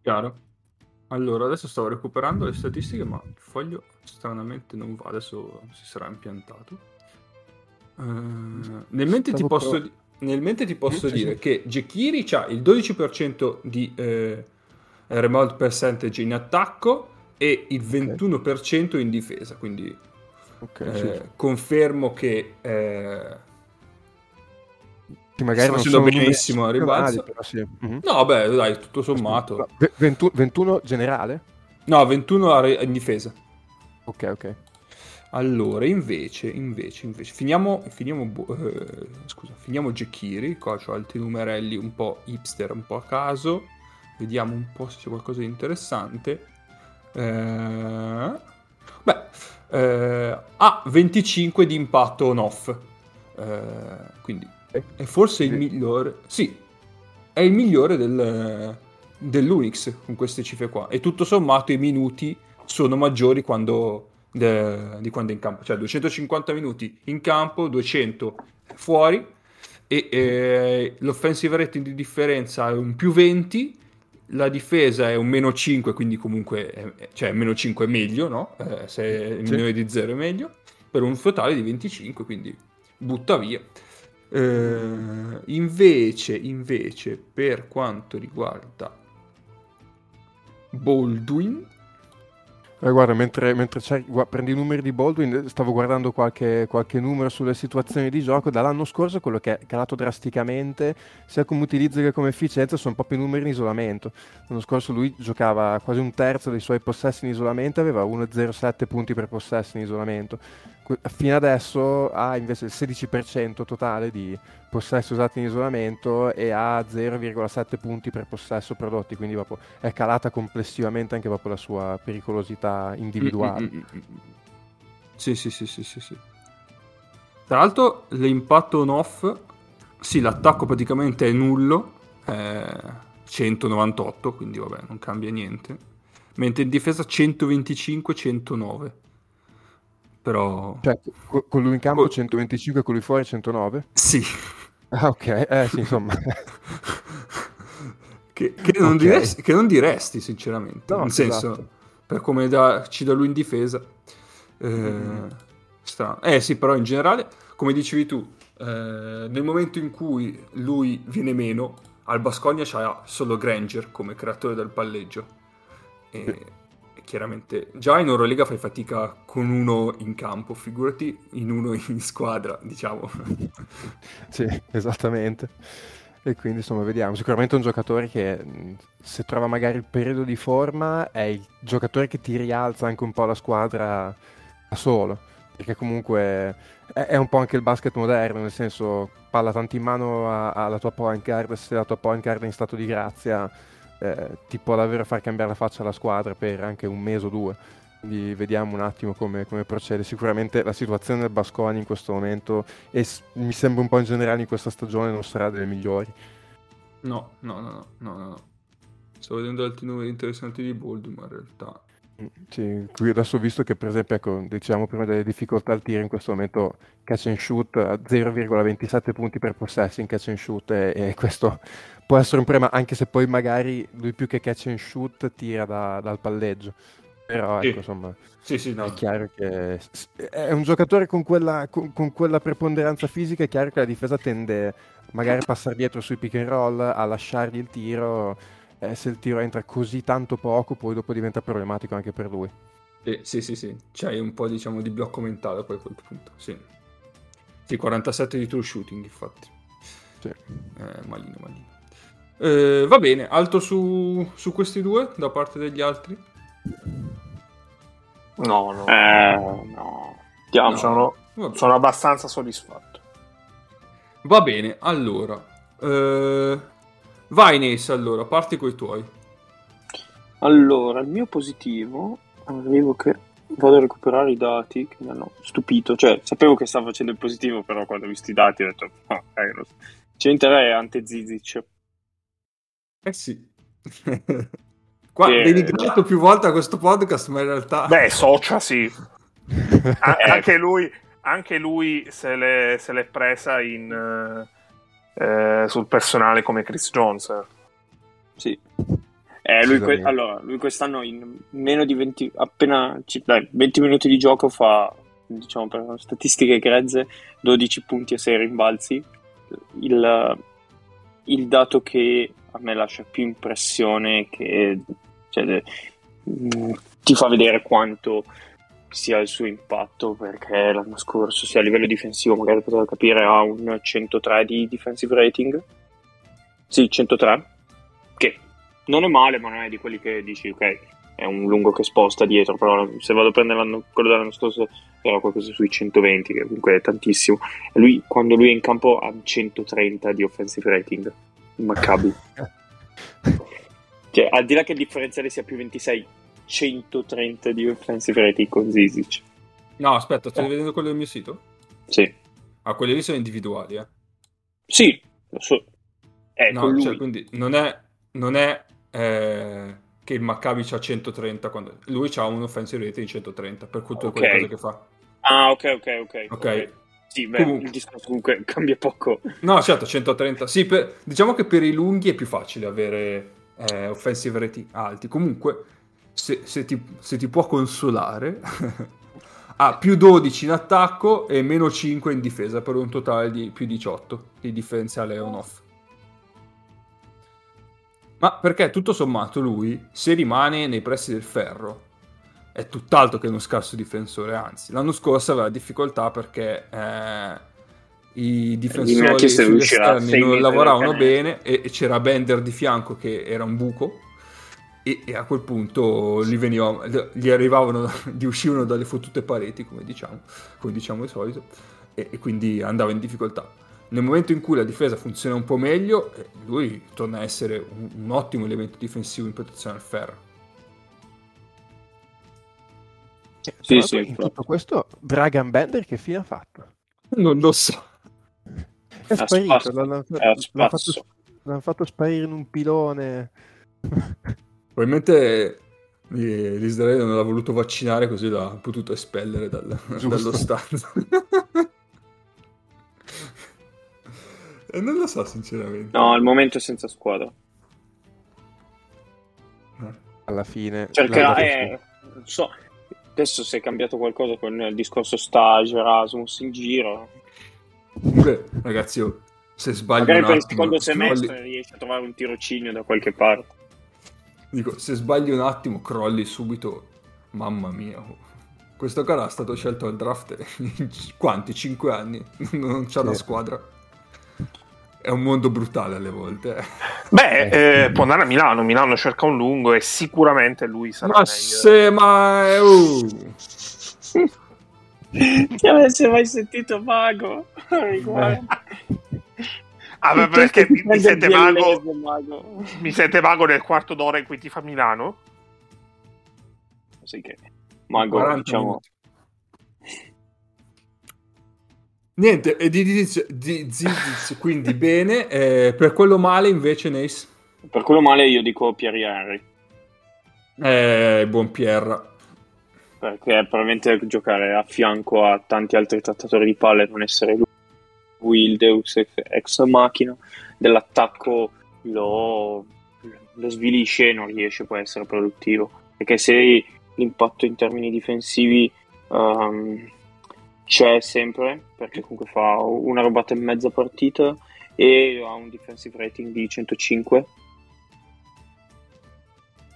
Chiaro. Allora, adesso stavo recuperando le statistiche, ma il foglio stranamente non va, adesso si sarà impiantato. Uh, nel mente ti posso, pro... nel mente ti posso sì, dire sì. che Jekiri ha il 12% di eh, remote percentage in attacco e il 21% okay. in difesa, quindi okay, eh, sì. confermo che eh, che magari sta facendo benissimo a ribalzo. Sì. Mm-hmm. No, beh, dai, tutto sommato. 21, 21 generale? No, 21 in difesa. Ok, ok. Allora, invece, invece, invece, finiamo, finiamo, eh, scusa, finiamo Jekiri, qua ho altri numerelli un po' hipster, un po' a caso, vediamo un po' se c'è qualcosa di interessante. Eh, beh, eh, ha 25 di impatto on-off. Eh, quindi è forse il migliore. Sì, è il migliore del, dell'Unix con queste cifre qua. E tutto sommato i minuti sono maggiori quando, de, di quando è in campo. Cioè 250 minuti in campo, 200 fuori. E eh, l'offensive rating di differenza è un più 20 la difesa è un meno 5, quindi comunque è, cioè meno 5 è meglio, no? Eh, se è il minore di 0 è meglio, per un totale di 25, quindi butta via. Eh, invece, invece, per quanto riguarda Baldwin, eh, guarda, mentre, mentre gu- prendi i numeri di Baldwin, stavo guardando qualche, qualche, numero sulle situazioni di gioco. Dall'anno scorso quello che è calato drasticamente, sia come utilizzo che come efficienza, sono proprio i numeri in isolamento. L'anno scorso lui giocava quasi un terzo dei suoi possessi in isolamento, aveva 1,07 punti per possesso in isolamento fino adesso ha invece il 16% totale di possesso usati in isolamento e ha 0,7 punti per possesso prodotti, quindi è calata complessivamente anche proprio la sua pericolosità individuale. Mm-hmm. Sì, sì, sì, sì, sì, sì. Tra l'altro l'impatto on-off, sì, l'attacco praticamente è nullo, è 198, quindi vabbè, non cambia niente. Mentre in difesa 125-109 però... Cioè, con lui in campo 125 e con lui fuori 109? Sì. Ah, ok, eh sì, insomma. (laughs) che, che, non okay. diresti, che, non diresti, sinceramente. No, Nel esatto. senso, per come da, ci dà lui in difesa. Eh, mm-hmm. strano. Eh sì, però in generale, come dicevi tu, eh, nel momento in cui lui viene meno, al Bascogna c'ha solo Granger come creatore del palleggio. E... Sì chiaramente già in Eurolega fai fatica con uno in campo, figurati in uno in squadra, diciamo. (laughs) sì, esattamente. E quindi insomma vediamo, sicuramente un giocatore che se trova magari il periodo di forma è il giocatore che ti rialza anche un po' la squadra da solo, perché comunque è, un po' anche il basket moderno, nel senso palla tanto in mano alla tua point guard, se la tua point guard è in stato di grazia eh, ti può davvero far cambiare la faccia alla squadra per anche un mese o due. Quindi vediamo un attimo come, come procede. Sicuramente la situazione del Basconi in questo momento, e s- mi sembra un po' in generale in questa stagione, non sarà delle migliori. No, no, no, no, no. no. Sto vedendo altri numeri interessanti di Bold, ma in realtà mm, sì, qui adesso ho visto che per esempio, ecco, diciamo prima delle difficoltà al tiro in questo momento catch and shoot a 0,27 punti per possesso in catch and shoot e, e questo può essere un problema anche se poi magari lui più che catch and shoot tira da, dal palleggio. Però ecco, sì. insomma, sì, sì, no. è chiaro che è un giocatore con quella, con, con quella, preponderanza fisica, è chiaro che la difesa tende magari a passare dietro sui pick and roll, a lasciargli il tiro, eh, se il tiro entra così tanto poco poi dopo diventa problematico anche per lui. Eh, sì, sì, sì, c'hai un po' diciamo di blocco mentale poi a quel punto, sì. Sì, 47 di true shooting infatti. Sì. Eh, malino, malino. Eh, va bene, altro su, su, questi due da parte degli altri? No, no. Eh, no. no. Sono, sono, abbastanza soddisfatto. Va bene, allora. Eh, vai Nes, allora, parti con i tuoi. Allora, il mio positivo, arrivo che vado a recuperare i dati che mi hanno stupito, cioè sapevo che stava facendo il positivo, però quando ho visto i dati ho detto, oh, eh. Centere è Ante Zizic. Eh sì. (laughs) Qua che... denigrato più volte a questo podcast, ma in realtà... Beh, Socia sì. (laughs) An- anche, lui, anche lui se l'è, se l'è presa in, eh, sul personale come Chris Jones. Sì. Eh, lui, que- allora, lui quest'anno in meno di 20, appena dai, 20 minuti di gioco fa, diciamo per statistiche grezze, 12 punti e 6 rimbalzi. Il, il dato che a me lascia più impressione che cioè, mm, ti fa vedere quanto sia il suo impatto perché l'anno scorso sia a livello difensivo magari poteva capire ha un 103 di defensive rating. Sì 103 che non è male ma non è di quelli che dici ok è un lungo che sposta dietro però se vado a prendere quello dell'anno scorso era qualcosa sui 120 che comunque è tantissimo. E lui quando lui è in campo ha 130 di offensive rating Maccabi. cioè, al di là che il differenziale sia più 26, 130 di offensive rating con Zizic. No, aspetta, stai vedendo quello del mio sito? Sì. Ah, quelli lì sono individuali, eh. Sì, lo so. È No, con lui. cioè, quindi non è, non è eh, che il Maccabi c'ha 130 quando... Lui c'ha un offensive rate di 130 per tutte Ok. quelle cose che fa. Ah, ok, ok, ok. Ok. Sì, beh, Comunque. il discorso comunque cambia poco. No, certo, 130. Sì, per- diciamo che per i lunghi è più facile avere eh, offensive rate alti. Comunque, se, se ti, se ti può consolare, (laughs) ha più 12 in attacco e meno 5 in difesa per un totale di più 18 di differenziale on-off. Ma perché tutto sommato lui, se rimane nei pressi del ferro, è tutt'altro che uno scarso difensore, anzi, l'anno scorso aveva difficoltà perché eh, i difensori sugli esterni non lavoravano bene e, e c'era Bender di fianco che era un buco e, e a quel punto gli, veniva, gli arrivavano, (laughs) gli uscivano dalle fottute pareti, come diciamo, come diciamo di solito, e, e quindi andava in difficoltà. Nel momento in cui la difesa funziona un po' meglio, eh, lui torna a essere un, un ottimo elemento difensivo in protezione al ferro. Sì, sì, in tutto questo, Dragan Bender che fine ha fatto? Non lo so. È sparito, l'hanno, l'hanno fatto, l'hanno fatto sparire in un pilone. Probabilmente eh, l'Israele non l'ha voluto vaccinare così l'ha potuto espellere dal- dallo stadio. (laughs) e non lo so sinceramente. No, al momento è senza squadra. Alla fine. Cercherà, eh, non so, adesso si è cambiato qualcosa con il discorso stage, Erasmus in giro. Comunque, ragazzi, io, se sbaglio Magari per il secondo semestre crolli- riesci a trovare un tirocinio da qualche parte. dico, se sbagli un attimo, crolli subito. Mamma mia. oh. Questo cara è stato scelto al draft in quanti? 5 anni? (laughs) Non c'ha Sì. squadra. È un mondo brutale alle volte. eh. Beh, eh, può andare a Milano. Milano cerca un lungo e sicuramente lui sarà Ma meglio. se mai... uh. Ti avessi mai sentito vago? Guarda. Ah, beh, perché mi, mi sente vago, mago. mi sente vago nel quarto d'ora in cui ti fa Milano? Sì che mago, 40 diciamo, minuti. Niente, e di, di, di Zizic, quindi (laughs) bene. eh, per quello male invece Nace. per quello male io dico Pierre Henry, Eh, buon Pierre. perché probabilmente giocare a fianco a tanti altri trattatori di palle non essere lui, lui il Deus ex, machina dell'attacco lo, lo svilisce e non riesce poi a essere produttivo, perché se l'impatto in termini difensivi ehm, c'è sempre, perché comunque fa una robata e mezza partita e ha un defensive rating di 105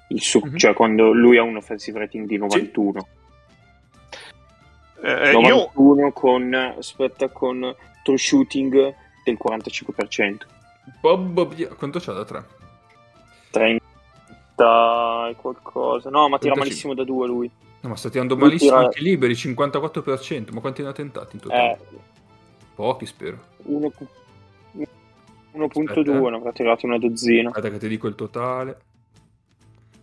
il su- Mhm. cioè quando lui ha un offensive rating di 91 Eh, io 91 con aspetta con true shooting del 45% Bob. Quanto c'ha da 3? 30 e qualcosa no ma tira 35. malissimo da due lui No, ma sta tirando Lui malissimo tira- anche liberi, 54%. Ma quanti ne ha tentati in totale? eh, Pochi, spero. uno- 1.2 Aspetta, eh. ne avrà tirato una dozzina Aspetta che ti dico il totale.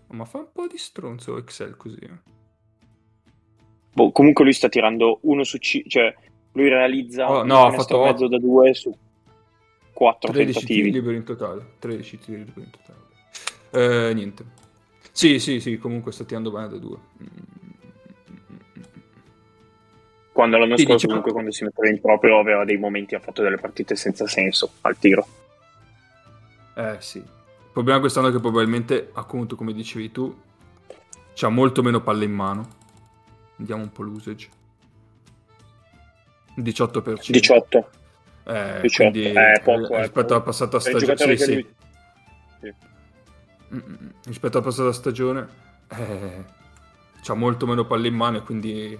Oh, ma fa un po' di stronzo Excel così. eh. Boh, comunque lui sta tirando uno su 5 cioè lui realizza Oh, no, ha fatto mezzo da due su 4 13 tiri tentativi liberi in totale. 13 tiri liberi in totale. Eh, niente. Sì, sì, sì, comunque sta tirando bene da due. Quando l'anno Sì, scorso comunque quando si metteva in proprio aveva dei momenti ha fatto delle partite senza senso al tiro Eh sì. Il problema quest'anno è che probabilmente, appunto, come dicevi tu, c'ha molto meno palle in mano. Andiamo un po' l'usage. 18%. 18 Eh, 18, quindi, poco, eh, è rispetto poco. alla passata stagione. Sì, sì. sì. Mm, mm, mm. Rispetto alla passata stagione, eh, c'ha molto meno palle in mano e quindi...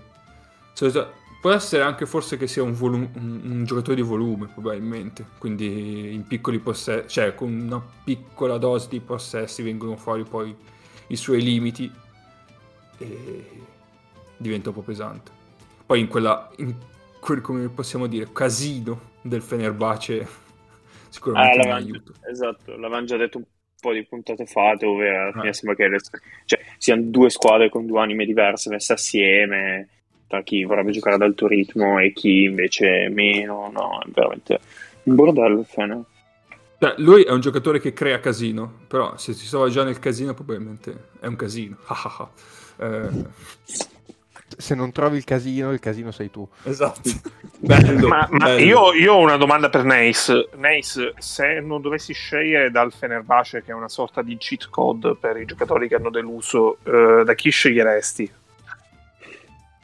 cioè, può essere anche forse che sia un, volum- un- un giocatore di volume, probabilmente. Quindi in piccoli possessi, cioè con una piccola dose di possessi vengono fuori poi i suoi limiti e diventa un po' pesante. Poi in quella, in quel, come possiamo dire, casino del Fenerbahce (laughs) Ah, sicuramente non l'avevamo, aiuta. esatto, l'avevamo già detto un po' di puntate fa dove alla fine Eh. sembra che le- cioè, siano due squadre con due anime diverse messe assieme tra chi vorrebbe giocare ad alto ritmo e chi invece meno, no, è veramente un bordello il Fener. Cioè, lui è un giocatore che crea casino, però se si trova già nel casino probabilmente è un casino. (laughs) eh, se non trovi il casino, il casino sei tu. Esatto. (laughs) bello, ma, ma bello. Io, io, ho una domanda per Nace. Nace, se non dovessi scegliere dal Fenerbahce, che è una sorta di cheat code per i giocatori che hanno deluso, eh, da chi sceglieresti?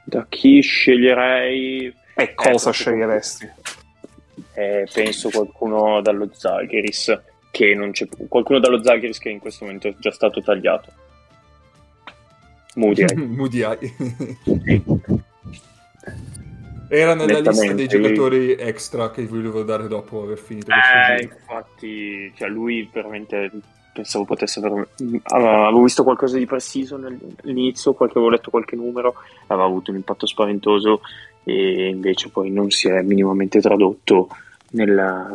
Da chi sceglierei? E cosa eh, sceglieresti? Eh, penso qualcuno dallo Zalgiris, che non c'è qualcuno dallo Zalgiris che in questo momento è già stato tagliato. Moody Eye. (laughs) (laughs) Era nella lista dei giocatori extra che volevo dare dopo aver finito eh, infatti, cioè lui veramente pensavo potesse aver... avevo visto qualcosa di preciso all'inizio, qualche, avevo letto qualche numero, aveva avuto un impatto spaventoso e invece poi non si è minimamente tradotto nella,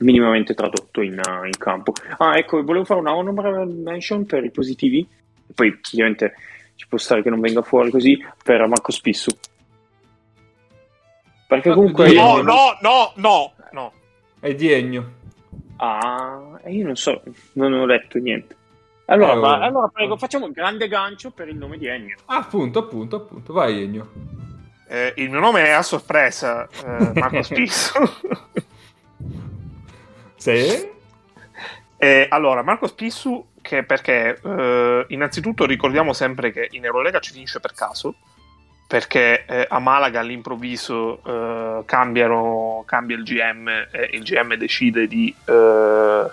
minimamente tradotto in, in, campo. Ah, ecco, volevo fare una honorable mention per i positivi poi chiaramente ci può stare che non venga fuori così per Marco Spissu. Perché comunque... No, no, no, no, no. È Diegno. Ah, io non so, non ho letto niente. Allora, oh, va, allora prego, facciamo un grande gancio per il nome di Ennio. Ah, appunto, appunto, appunto. Vai Ennio. Eh, il mio nome è a sorpresa, eh, Marco (laughs) Spissu. (laughs) sì? Eh, allora, Marco Spissu che perché eh, innanzitutto ricordiamo sempre che in Eurolega ci finisce per caso perché eh, a Malaga all'improvviso eh, cambiano, cambia il GM e il GM decide di eh,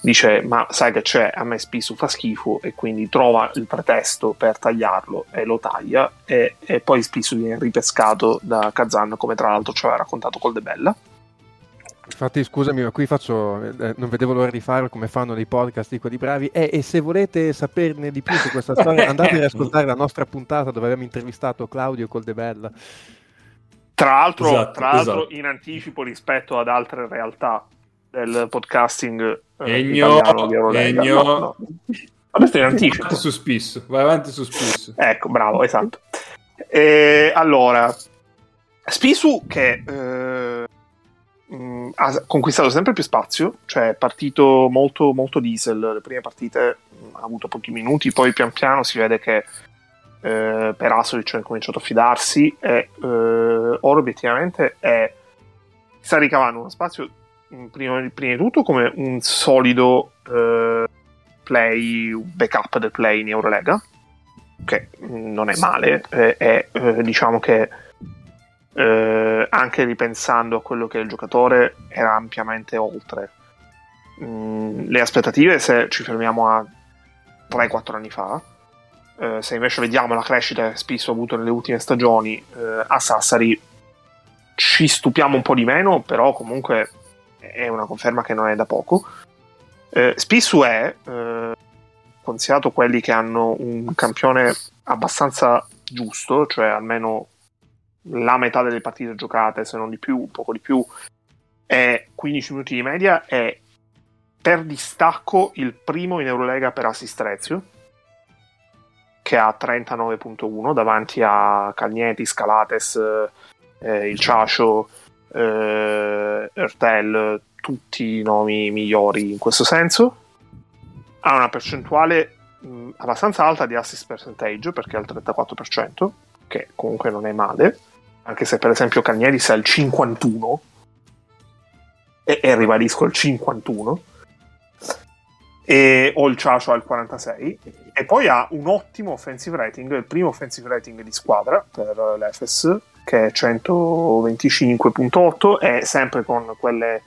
dice ma sai che c'è? A me Spisu fa schifo e quindi trova il pretesto per tagliarlo e lo taglia e, e poi Spisu viene ripescato da Kazan come tra l'altro ci aveva raccontato col De Bella Infatti, scusami, ma qui faccio. Eh, non vedevo l'ora di farlo come fanno dei podcast di quelli bravi. Eh, e se volete saperne di più su questa storia, andate ad ascoltare la nostra puntata dove abbiamo intervistato Claudio Coldebella. Tra l'altro, esatto, tra l'altro esatto. in anticipo rispetto ad altre realtà del podcasting eh, Egno, italiano Egno. No, no. Adesso in anticipo. Vai avanti su spisso, vai avanti su spisso. Ecco, bravo, esatto. E, allora, Spisu che eh, mh, mm, ha conquistato sempre più spazio, cioè è partito molto, molto diesel, le prime partite mh, mm, ha avuto pochi minuti, poi pian piano si vede che eh, per Asolic ha cominciato a fidarsi e eh, ora obiettivamente è, sta ricavando uno spazio mm, prima, prima, di tutto come un solido eh, play, backup del play in Eurolega, che non è male, è, eh, diciamo che eh, anche ripensando a quello che il giocatore, era ampiamente oltre. Mm, le aspettative, se ci fermiamo a 3-4 anni fa, eh, se invece vediamo la crescita che spesso ha avuto nelle ultime stagioni eh, a Sassari, ci stupiamo un po' di meno, però comunque è una conferma che non è da poco. Eh, Spissu è, eh, considerato quelli che hanno un campione abbastanza giusto, cioè almeno la metà delle partite giocate, se non di più, poco di più, è 15 minuti di media, è per distacco il primo in Eurolega per assist Rezio, che ha 39.1 davanti a Calnieti, Scalates, eh, il Ciacio, eh, Ertel, tutti i nomi migliori in questo senso. Ha una percentuale mh, abbastanza alta di assist percentage perché è al 34%, che comunque non è male anche se per esempio Cagneris ha il 51 e, e ribadisco il 51 e, o il Ciacio ha il 46 e poi ha un ottimo offensive rating il primo offensive rating di squadra per l'Efes che è 125.8 e sempre con quelle,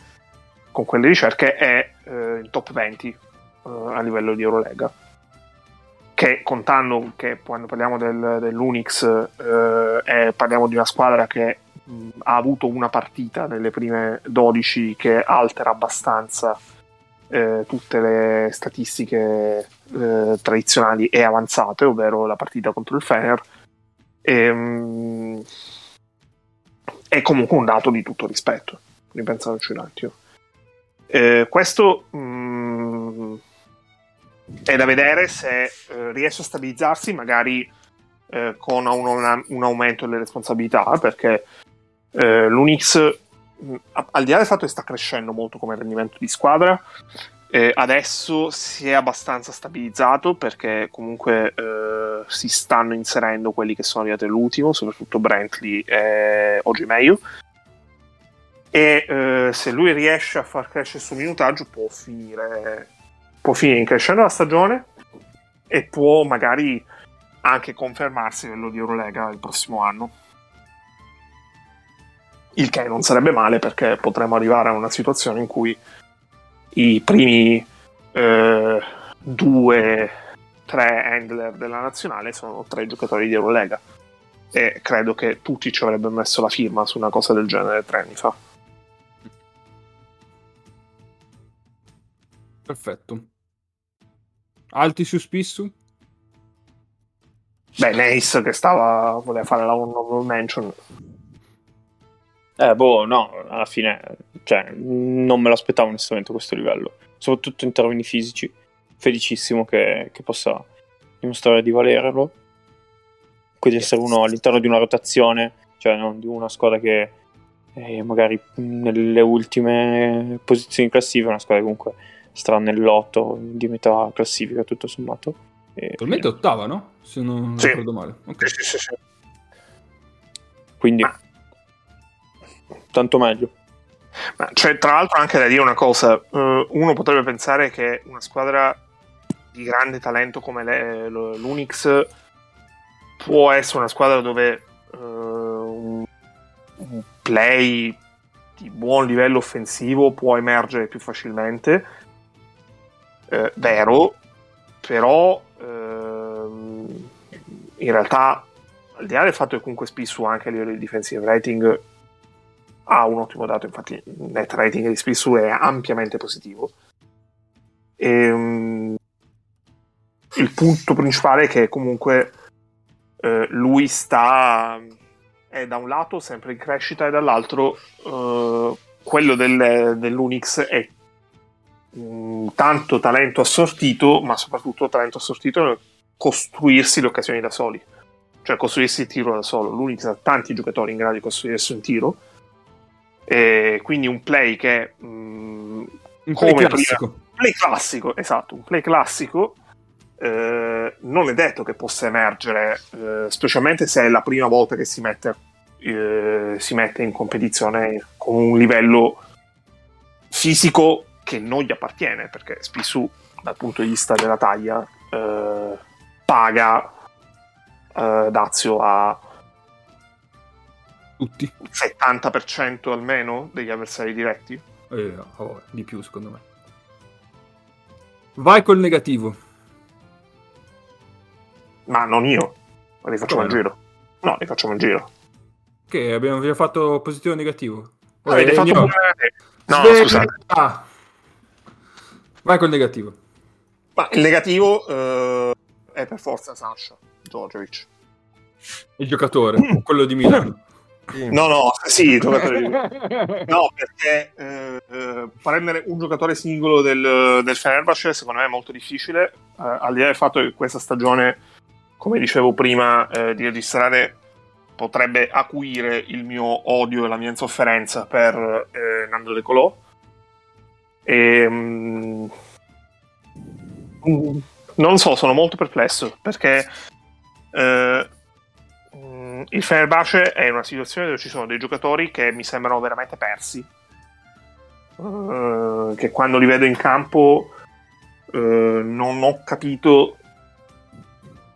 con quelle ricerche è eh, il top 20 eh, a livello di Eurolega che contando che quando parliamo del, dell'Unix eh, parliamo di una squadra che mh, ha avuto una partita nelle prime 12 che altera abbastanza eh, tutte le statistiche eh, tradizionali e avanzate, ovvero la partita contro il Fener. E, mh, è comunque un dato di tutto rispetto, ripensandoci un attimo. Eh, questo mh, è da vedere se eh, riesce a stabilizzarsi, magari eh, con un, un, aumento delle responsabilità, perché eh, l'Unix, mh, al di là del fatto che sta crescendo molto come rendimento di squadra, eh, adesso si è abbastanza stabilizzato perché comunque eh, si stanno inserendo quelli che sono arrivati all'ultimo, soprattutto Brantley e oggi meglio. E eh, se lui riesce a far crescere il suo minutaggio, può finire, può finire in crescendo la stagione e può magari anche confermarsi nello di Eurolega il prossimo anno. Il che non sarebbe male perché potremmo arrivare a una situazione in cui i primi eh, due, tre handler della nazionale sono tre giocatori di Eurolega e credo che tutti ci avrebbero messo la firma su una cosa del genere tre anni fa. Perfetto. Alti su Spissu? Beh, Nace che stava voleva fare la honorable mention. Eh, boh, no, alla fine, cioè, non me l'aspettavo onestamente a questo livello, soprattutto in termini fisici. Felicissimo che, che possa dimostrare di valerlo. Quindi essere uno all'interno di una rotazione, cioè non di una squadra che eh, magari nelle ultime posizioni in classifica, una squadra che comunque starà nell'otto di metà classifica tutto sommato. Attualmente ottava, no? Se non sì. ricordo male. Okay. Sì, sì, sì. Quindi, ah. tanto meglio. Ma cioè, tra l'altro, anche da dire una cosa: uh, uno potrebbe pensare che una squadra di grande talento come le, l'Unix può essere una squadra dove uh, un, un play di buon livello offensivo può emergere più facilmente eh, vero, però ehm, in realtà al di là del fatto che comunque Spissu anche a livello di defensive rating ha un ottimo dato, infatti il net rating di Spissu è ampiamente positivo. E, um, il punto principale è che comunque eh, lui sta è da un lato sempre in crescita e dall'altro eh, quello del, dell'Unix è mh, tanto talento assortito, ma soprattutto talento assortito nel costruirsi le occasioni da soli, cioè costruirsi il tiro da solo. L'Unix ha tanti giocatori in grado di costruirsi un tiro, e quindi un play che mh, un play classico. Prima, play classico, esatto, un play classico. Eh, non è detto che possa emergere, eh, specialmente se è la prima volta che si mette, eh, si mette in competizione con un livello fisico che non gli appartiene, perché Spisù, dal punto di vista della taglia, eh, paga eh, Dazio a tutti 70% almeno degli avversari diretti. Eh, oh, di più, secondo me. Vai col negativo. Ma non io. Rifacciamo il giro. No, rifacciamo il giro. Che abbiamo già fatto positivo o negativo? Avete fatto pure... No, scusate. Vai col negativo. Ma il negativo uh, è per forza Sasha Djordjevic. Il giocatore, quello di Milano. No, no, sì, giocatore (laughs) No, perché eh, eh, prendere un giocatore singolo del, del Fenerbahce secondo me è molto difficile, eh, al di là del fatto che questa stagione, come dicevo prima, eh, di registrare potrebbe acuire il mio odio e la mia insofferenza per eh, Nando De Colò e, um, non so, sono molto perplesso perché eh, il Fenerbahce è una situazione dove ci sono dei giocatori che mi sembrano veramente persi. Uh, che quando li vedo in campo uh, non ho capito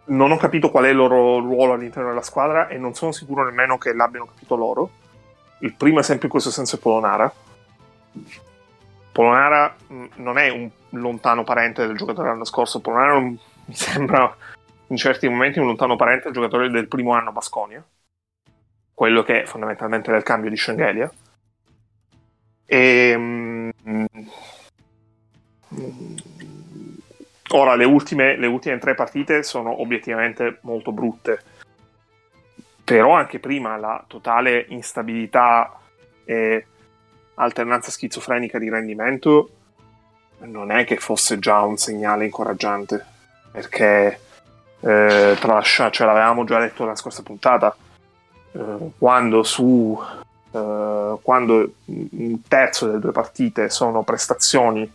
non ho capito qual è il loro ruolo all'interno della squadra e non sono sicuro nemmeno che l'abbiano capito loro. Il primo esempio in questo senso è Polonara. Polonara mm, non è un lontano parente del giocatore dell'anno scorso, Polonara (laughs) mi sembra in certi momenti un lontano parente del giocatore del primo anno Basconia, quello che fondamentalmente del cambio di Schengelia. E, um, ora le ultime, le ultime tre partite sono obiettivamente molto brutte, però anche prima la totale instabilità e alternanza schizofrenica di rendimento non è che fosse già un segnale incoraggiante, perché eh, tralascia, ce l'avevamo già detto nella scorsa puntata, eh, quando su eh, quando un terzo delle due partite sono prestazioni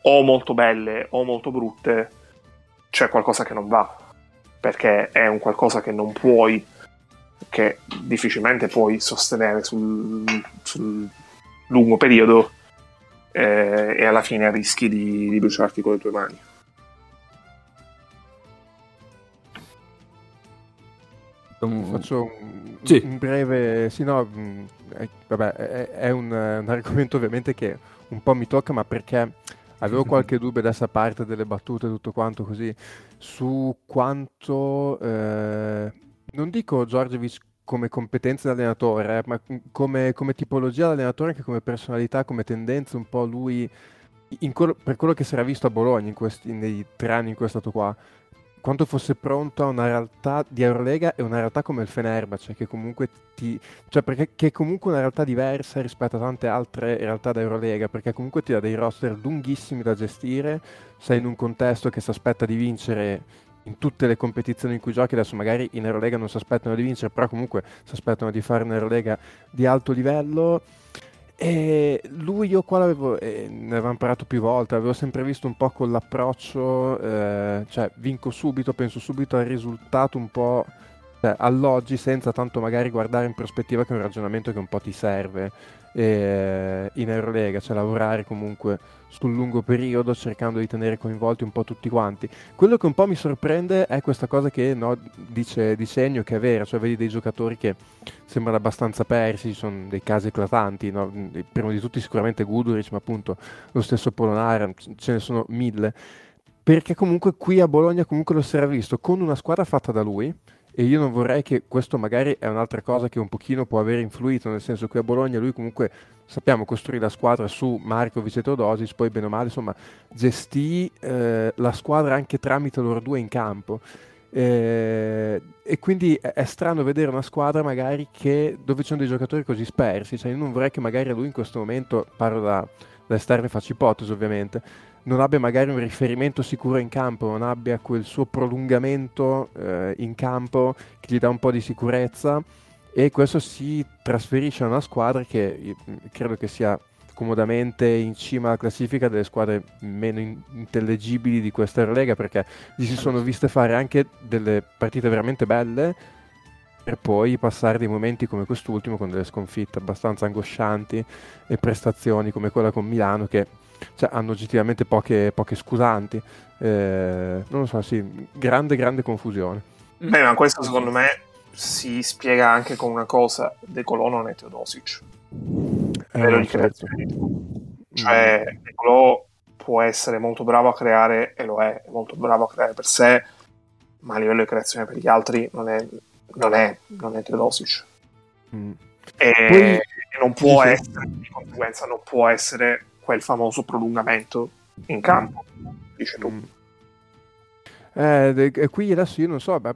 o molto belle o molto brutte, c'è qualcosa che non va, perché è un qualcosa che non puoi, che difficilmente puoi sostenere sul, sul lungo periodo eh, e alla fine rischi di, di bruciarti con le tue mani. Faccio un, sì. un breve... Sì, no, eh, vabbè, è, è un, un, (laughs) argomento ovviamente che un po' mi tocca, ma perché avevo (laughs) qualche dubbio adesso a parte delle battute e tutto quanto così, su quanto... Eh, non dico Giorgevic come competenza di allenatore, ma come, come tipologia di allenatore, anche come personalità, come tendenza, un po' lui... Quello, per quello che si era visto a Bologna questi, nei tre anni in cui è stato qua, quanto fosse pronto a una realtà di Eurolega e una realtà come il Fenerbahce, che comunque ti... cioè perché che è comunque una realtà diversa rispetto a tante altre realtà da Eurolega, perché comunque ti dà dei roster lunghissimi da gestire, sei in un contesto che si aspetta di vincere in tutte le competizioni in cui giochi, adesso magari in Eurolega non si aspettano di vincere, però comunque si aspettano di fare un'Eurolega di alto livello. E lui io qua l'avevo, eh, ne avevamo parlato più volte, avevo sempre visto un po' con l'approccio, eh, cioè vinco subito, penso subito al risultato un po' cioè, all'oggi senza tanto magari guardare in prospettiva che è un ragionamento che un po' ti serve eh, in Eurolega, cioè lavorare comunque sul lungo periodo cercando di tenere coinvolti un po' tutti quanti. Quello che un po' mi sorprende è questa cosa che no, dice di segno che è vera, cioè vedi dei giocatori che sembrano abbastanza persi, ci sono dei casi eclatanti, no? prima di tutti sicuramente Guduric, ma appunto lo stesso Polonara, ce ne sono mille, perché comunque qui a Bologna comunque lo si era visto con una squadra fatta da lui, e io non vorrei che questo magari è un'altra cosa che un pochino può aver influito, nel senso che a Bologna lui comunque sappiamo costruire la squadra su Marco e Teodosis, poi bene o male insomma gestì eh, la squadra anche tramite loro due in campo. Eh, e quindi è, strano vedere una squadra magari che, dove ci sono dei giocatori così spersi, cioè io non vorrei che magari lui in questo momento, parlo da, da esterno e faccio ipotesi ovviamente, non abbia magari un riferimento sicuro in campo, non abbia quel suo prolungamento eh, in campo che gli dà un po' di sicurezza. E questo si trasferisce a una squadra che credo che sia comodamente in cima alla classifica delle squadre meno in- intellegibili di questa Eurolega perché gli si sono viste fare anche delle partite veramente belle per poi passare dei momenti come quest'ultimo con delle sconfitte abbastanza angoscianti e prestazioni come quella con Milano che cioè, hanno oggettivamente poche, poche scusanti. Eh, non lo so, sì, grande, grande confusione. Beh, ma questo secondo me si spiega anche con una cosa: De Colò non è Teodosic. Eh, Vero di certo. Cioè, De Colò può essere molto bravo a creare, e lo è, è molto bravo a creare per sé, ma a livello di creazione per gli altri non è, non è, non è Teodosic. Mm. E Poi, non può sì, essere, di conseguenza, non può essere quel famoso prolungamento in campo, dice tu. Mm. Eh, e qui adesso io non so, beh,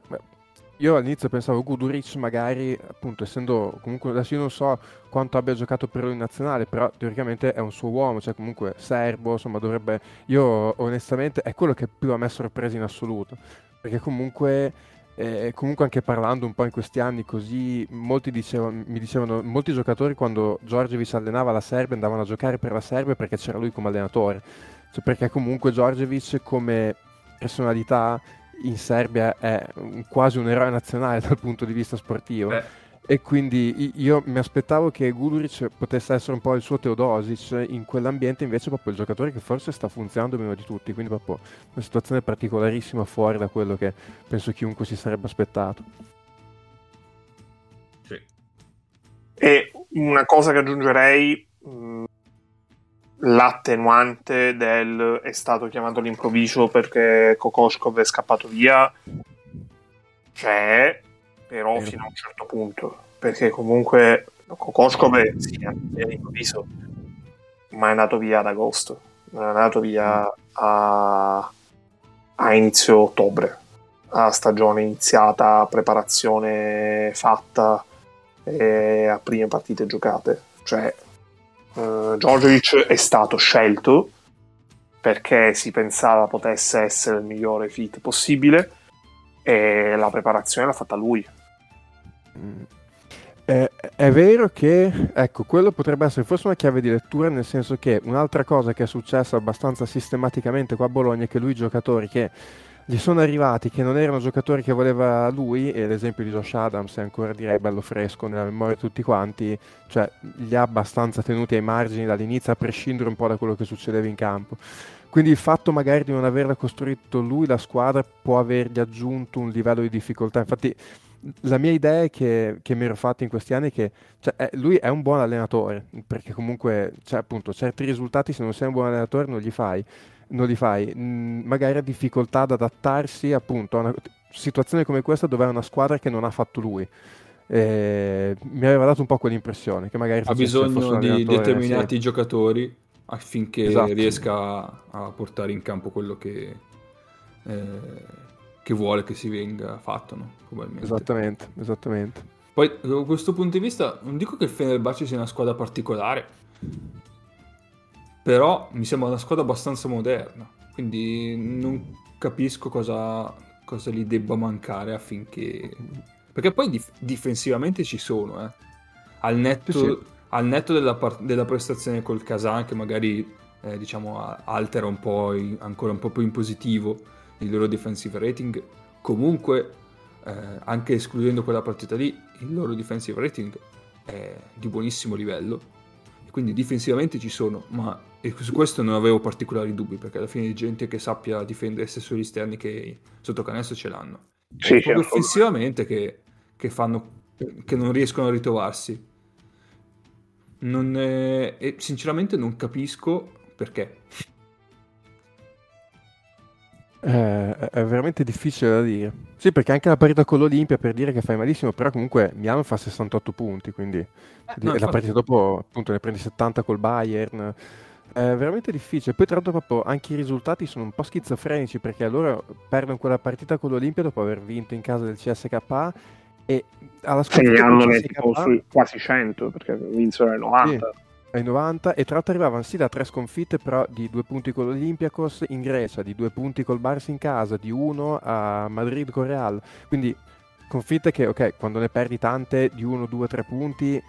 io all'inizio pensavo Guduric magari, appunto, essendo comunque adesso io non so quanto abbia giocato per lui in nazionale, però teoricamente è un suo uomo, cioè comunque serbo, insomma dovrebbe... Io onestamente è quello che più a me ha sorpreso in assoluto, perché comunque e comunque anche parlando un po' in questi anni così, molti dicevano, mi dicevano, molti giocatori quando Giorgevic allenava la Serbia andavano a giocare per la Serbia perché c'era lui come allenatore, cioè perché comunque Giorgevic come personalità in Serbia è quasi un eroe nazionale (laughs) dal punto di vista sportivo. Beh e quindi io mi aspettavo che Guduric potesse essere un po' il suo Teodosic in quell'ambiente, invece proprio il giocatore che forse sta funzionando meno di tutti, quindi proprio una situazione particolarissima fuori da quello che penso chiunque si sarebbe aspettato. Sì. E una cosa che aggiungerei, mh, l'attenuante del è stato chiamato all'improvviso perché Kokoskov è scappato via, c'è però fino a un certo punto, perché comunque Kokoskov sì, è improvviso, ma è andato via ad agosto, è andato via a, a inizio ottobre, a stagione iniziata, preparazione fatta e a prime partite giocate. Cioè, uh, Djordjevic è stato scelto perché si pensava potesse essere il migliore fit possibile e la preparazione l'ha fatta lui. È, è, vero che, ecco, quello potrebbe essere forse una chiave di lettura, nel senso che un'altra cosa che è successa abbastanza sistematicamente qua a Bologna è che lui giocatori che gli sono arrivati che non erano giocatori che voleva lui, e l'esempio di Josh Adams è ancora direi bello fresco nella memoria di tutti quanti, cioè li ha abbastanza tenuti ai margini dall'inizio a prescindere un po' da quello che succedeva in campo. Quindi il fatto magari di non averla costruito lui, la squadra, può avergli aggiunto un livello di difficoltà. Infatti la mia idea che, che mi ero fatta in questi anni è che cioè, è, lui è un buon allenatore, perché comunque cioè, appunto, certi risultati se non sei un buon allenatore non li fai non li fai, mm, magari ha difficoltà ad adattarsi appunto a una situazione come questa dove è una squadra che non ha fatto lui. Eh, mi aveva dato un po' quell'impressione che magari ha bisogno di determinati sì. giocatori affinché esatto. riesca a portare in campo quello che, eh, che vuole che si venga fatto no? esattamente, esattamente poi da questo punto di vista non dico che il Fenerbahce sia una squadra particolare però mi sembra una squadra abbastanza moderna, quindi non capisco cosa, cosa gli debba mancare affinché... Perché poi dif- difensivamente ci sono, eh. Al netto, sì. al netto della, par- della, prestazione col Kazan, che magari eh, diciamo, altera un po', in, ancora un po' più in positivo il loro defensive rating, comunque, eh, anche escludendo quella partita lì, il loro defensive rating è di buonissimo livello. Quindi difensivamente ci sono, ma su questo non avevo particolari dubbi perché alla fine di gente che sappia difendere sia sugli esterni che sotto canestro ce l'hanno. Sì, proprio offensivamente che, che, fanno, che non riescono a ritrovarsi. Non è, e sinceramente non capisco perché. Eh, è veramente difficile da dire. Sì, perché anche la partita con l'Olimpia per dire che fai malissimo, però comunque Milano fa 68 punti, quindi eh, no, la partita dopo appunto ne prendi 70 col Bayern. È veramente difficile. Poi, tra l'altro, proprio anche i risultati sono un po' schizofrenici perché loro perdono quella partita con l'Olimpia dopo aver vinto in casa del CSKA e alla sì, hanno tipo sui quasi 100 perché vinsero ai 90. Sì, ai 90 e tra l'altro arrivavano sì da tre sconfitte però di due punti con l'Olympiakos in Grecia, di due punti col Bars in casa, di uno a Madrid con Real. Quindi sconfitte che, ok, quando ne perdi tante di uno, due, tre punti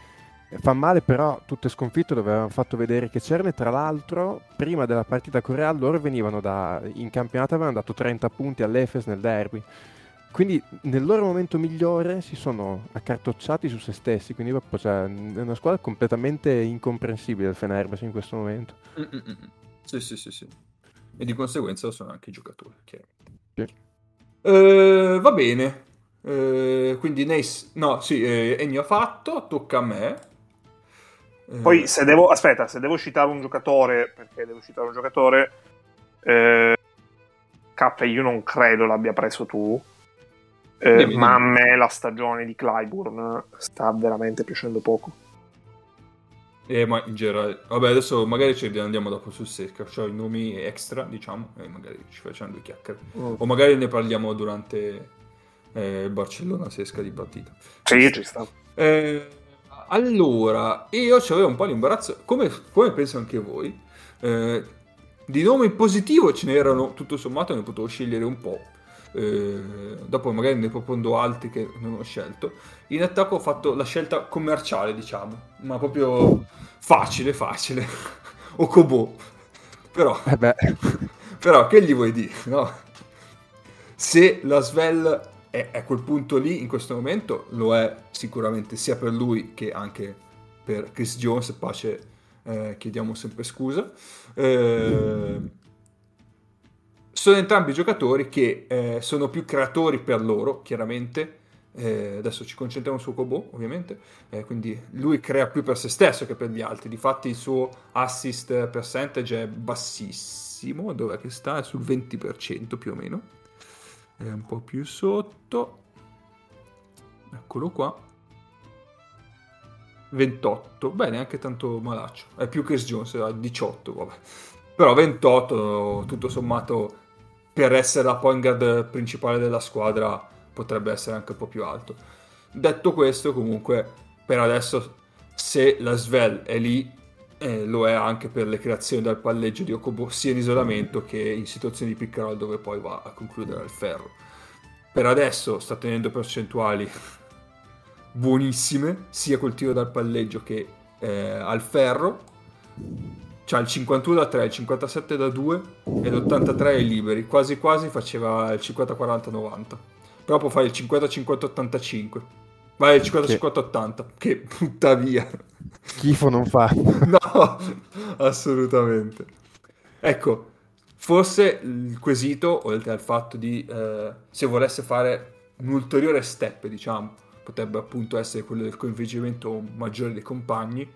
Fa male però tutte sconfitte dove avevano fatto vedere che c'erano e tra l'altro prima della partita con Real loro venivano da, in campionato avevano dato 30 punti all'Efes nel derby. Quindi nel loro momento migliore si sono accartocciati su se stessi, quindi proprio, cioè, è una squadra completamente incomprensibile il Fenerbahce in questo momento. Mm-mm. Sì, sì, sì, sì. E di conseguenza sono anche i giocatori, chiaramente. Sì. Uh, va bene. Uh, quindi Nace, no, sì, eh, Ennio ha fatto, tocca a me. Poi se devo, aspetta, se devo citare un giocatore, perché devo citare un giocatore, eh, K io non credo l'abbia preso tu, eh, ma a me la stagione di Clyburn sta veramente piacendo poco. Eh, ma in generale, vabbè, adesso magari ci andiamo dopo sul secca, cioè i nomi extra, diciamo, e magari ci facciamo due chiacchiere. Mm. O magari ne parliamo durante eh, Barcellona sesca di partita. Sì, ci sta. Eh, allora, io avevo un po' l'imbarazzo, come, come penso anche voi, eh, di nome positivo ce n'erano, tutto sommato ne potevo scegliere un po'. Eh, dopo magari ne propondo altri che non ho scelto. In attacco ho fatto la scelta commerciale, diciamo, ma proprio facile, facile. (laughs) o Kobo. Però, eh (laughs) però, che gli vuoi dire, no? Se la Svel e a quel punto lì, in questo momento, lo è sicuramente sia per lui che anche per Chris Jones, pace, eh, chiediamo sempre scusa. Eh, sono entrambi giocatori che eh, sono più creatori per loro, chiaramente. Eh, adesso ci concentriamo su Kobo, ovviamente. Eh, quindi lui crea più per se stesso che per gli altri. Difatti, il suo assist percentage è bassissimo. Dov'è che sta? È sul 20% più o meno è un po' più sotto eccolo qua 28 beh neanche tanto malaccio è più Chris Jones a 18 vabbè però 28 tutto sommato per essere la point guard principale della squadra potrebbe essere anche un po' più alto detto questo comunque per adesso se la Svel è lì eh, lo è anche per le creazioni dal palleggio di Okobo sia in isolamento che in situazioni di pick roll dove poi va a concludere al ferro. per adesso sta tenendo percentuali buonissime, sia col tiro dal palleggio che eh, al ferro. C'ha il 51 da 3, il 57 da 2 e l'83 ai liberi. Quasi quasi faceva il 50-40-90. Però può fare il 50-50-85. Vai il 50-50-80, che tuttavia... Schifo non fa. (laughs) no, assolutamente. Ecco, forse il quesito, oltre al fatto di eh, se volesse fare un ulteriore step, diciamo, potrebbe appunto essere quello del coinvolgimento maggiore dei compagni,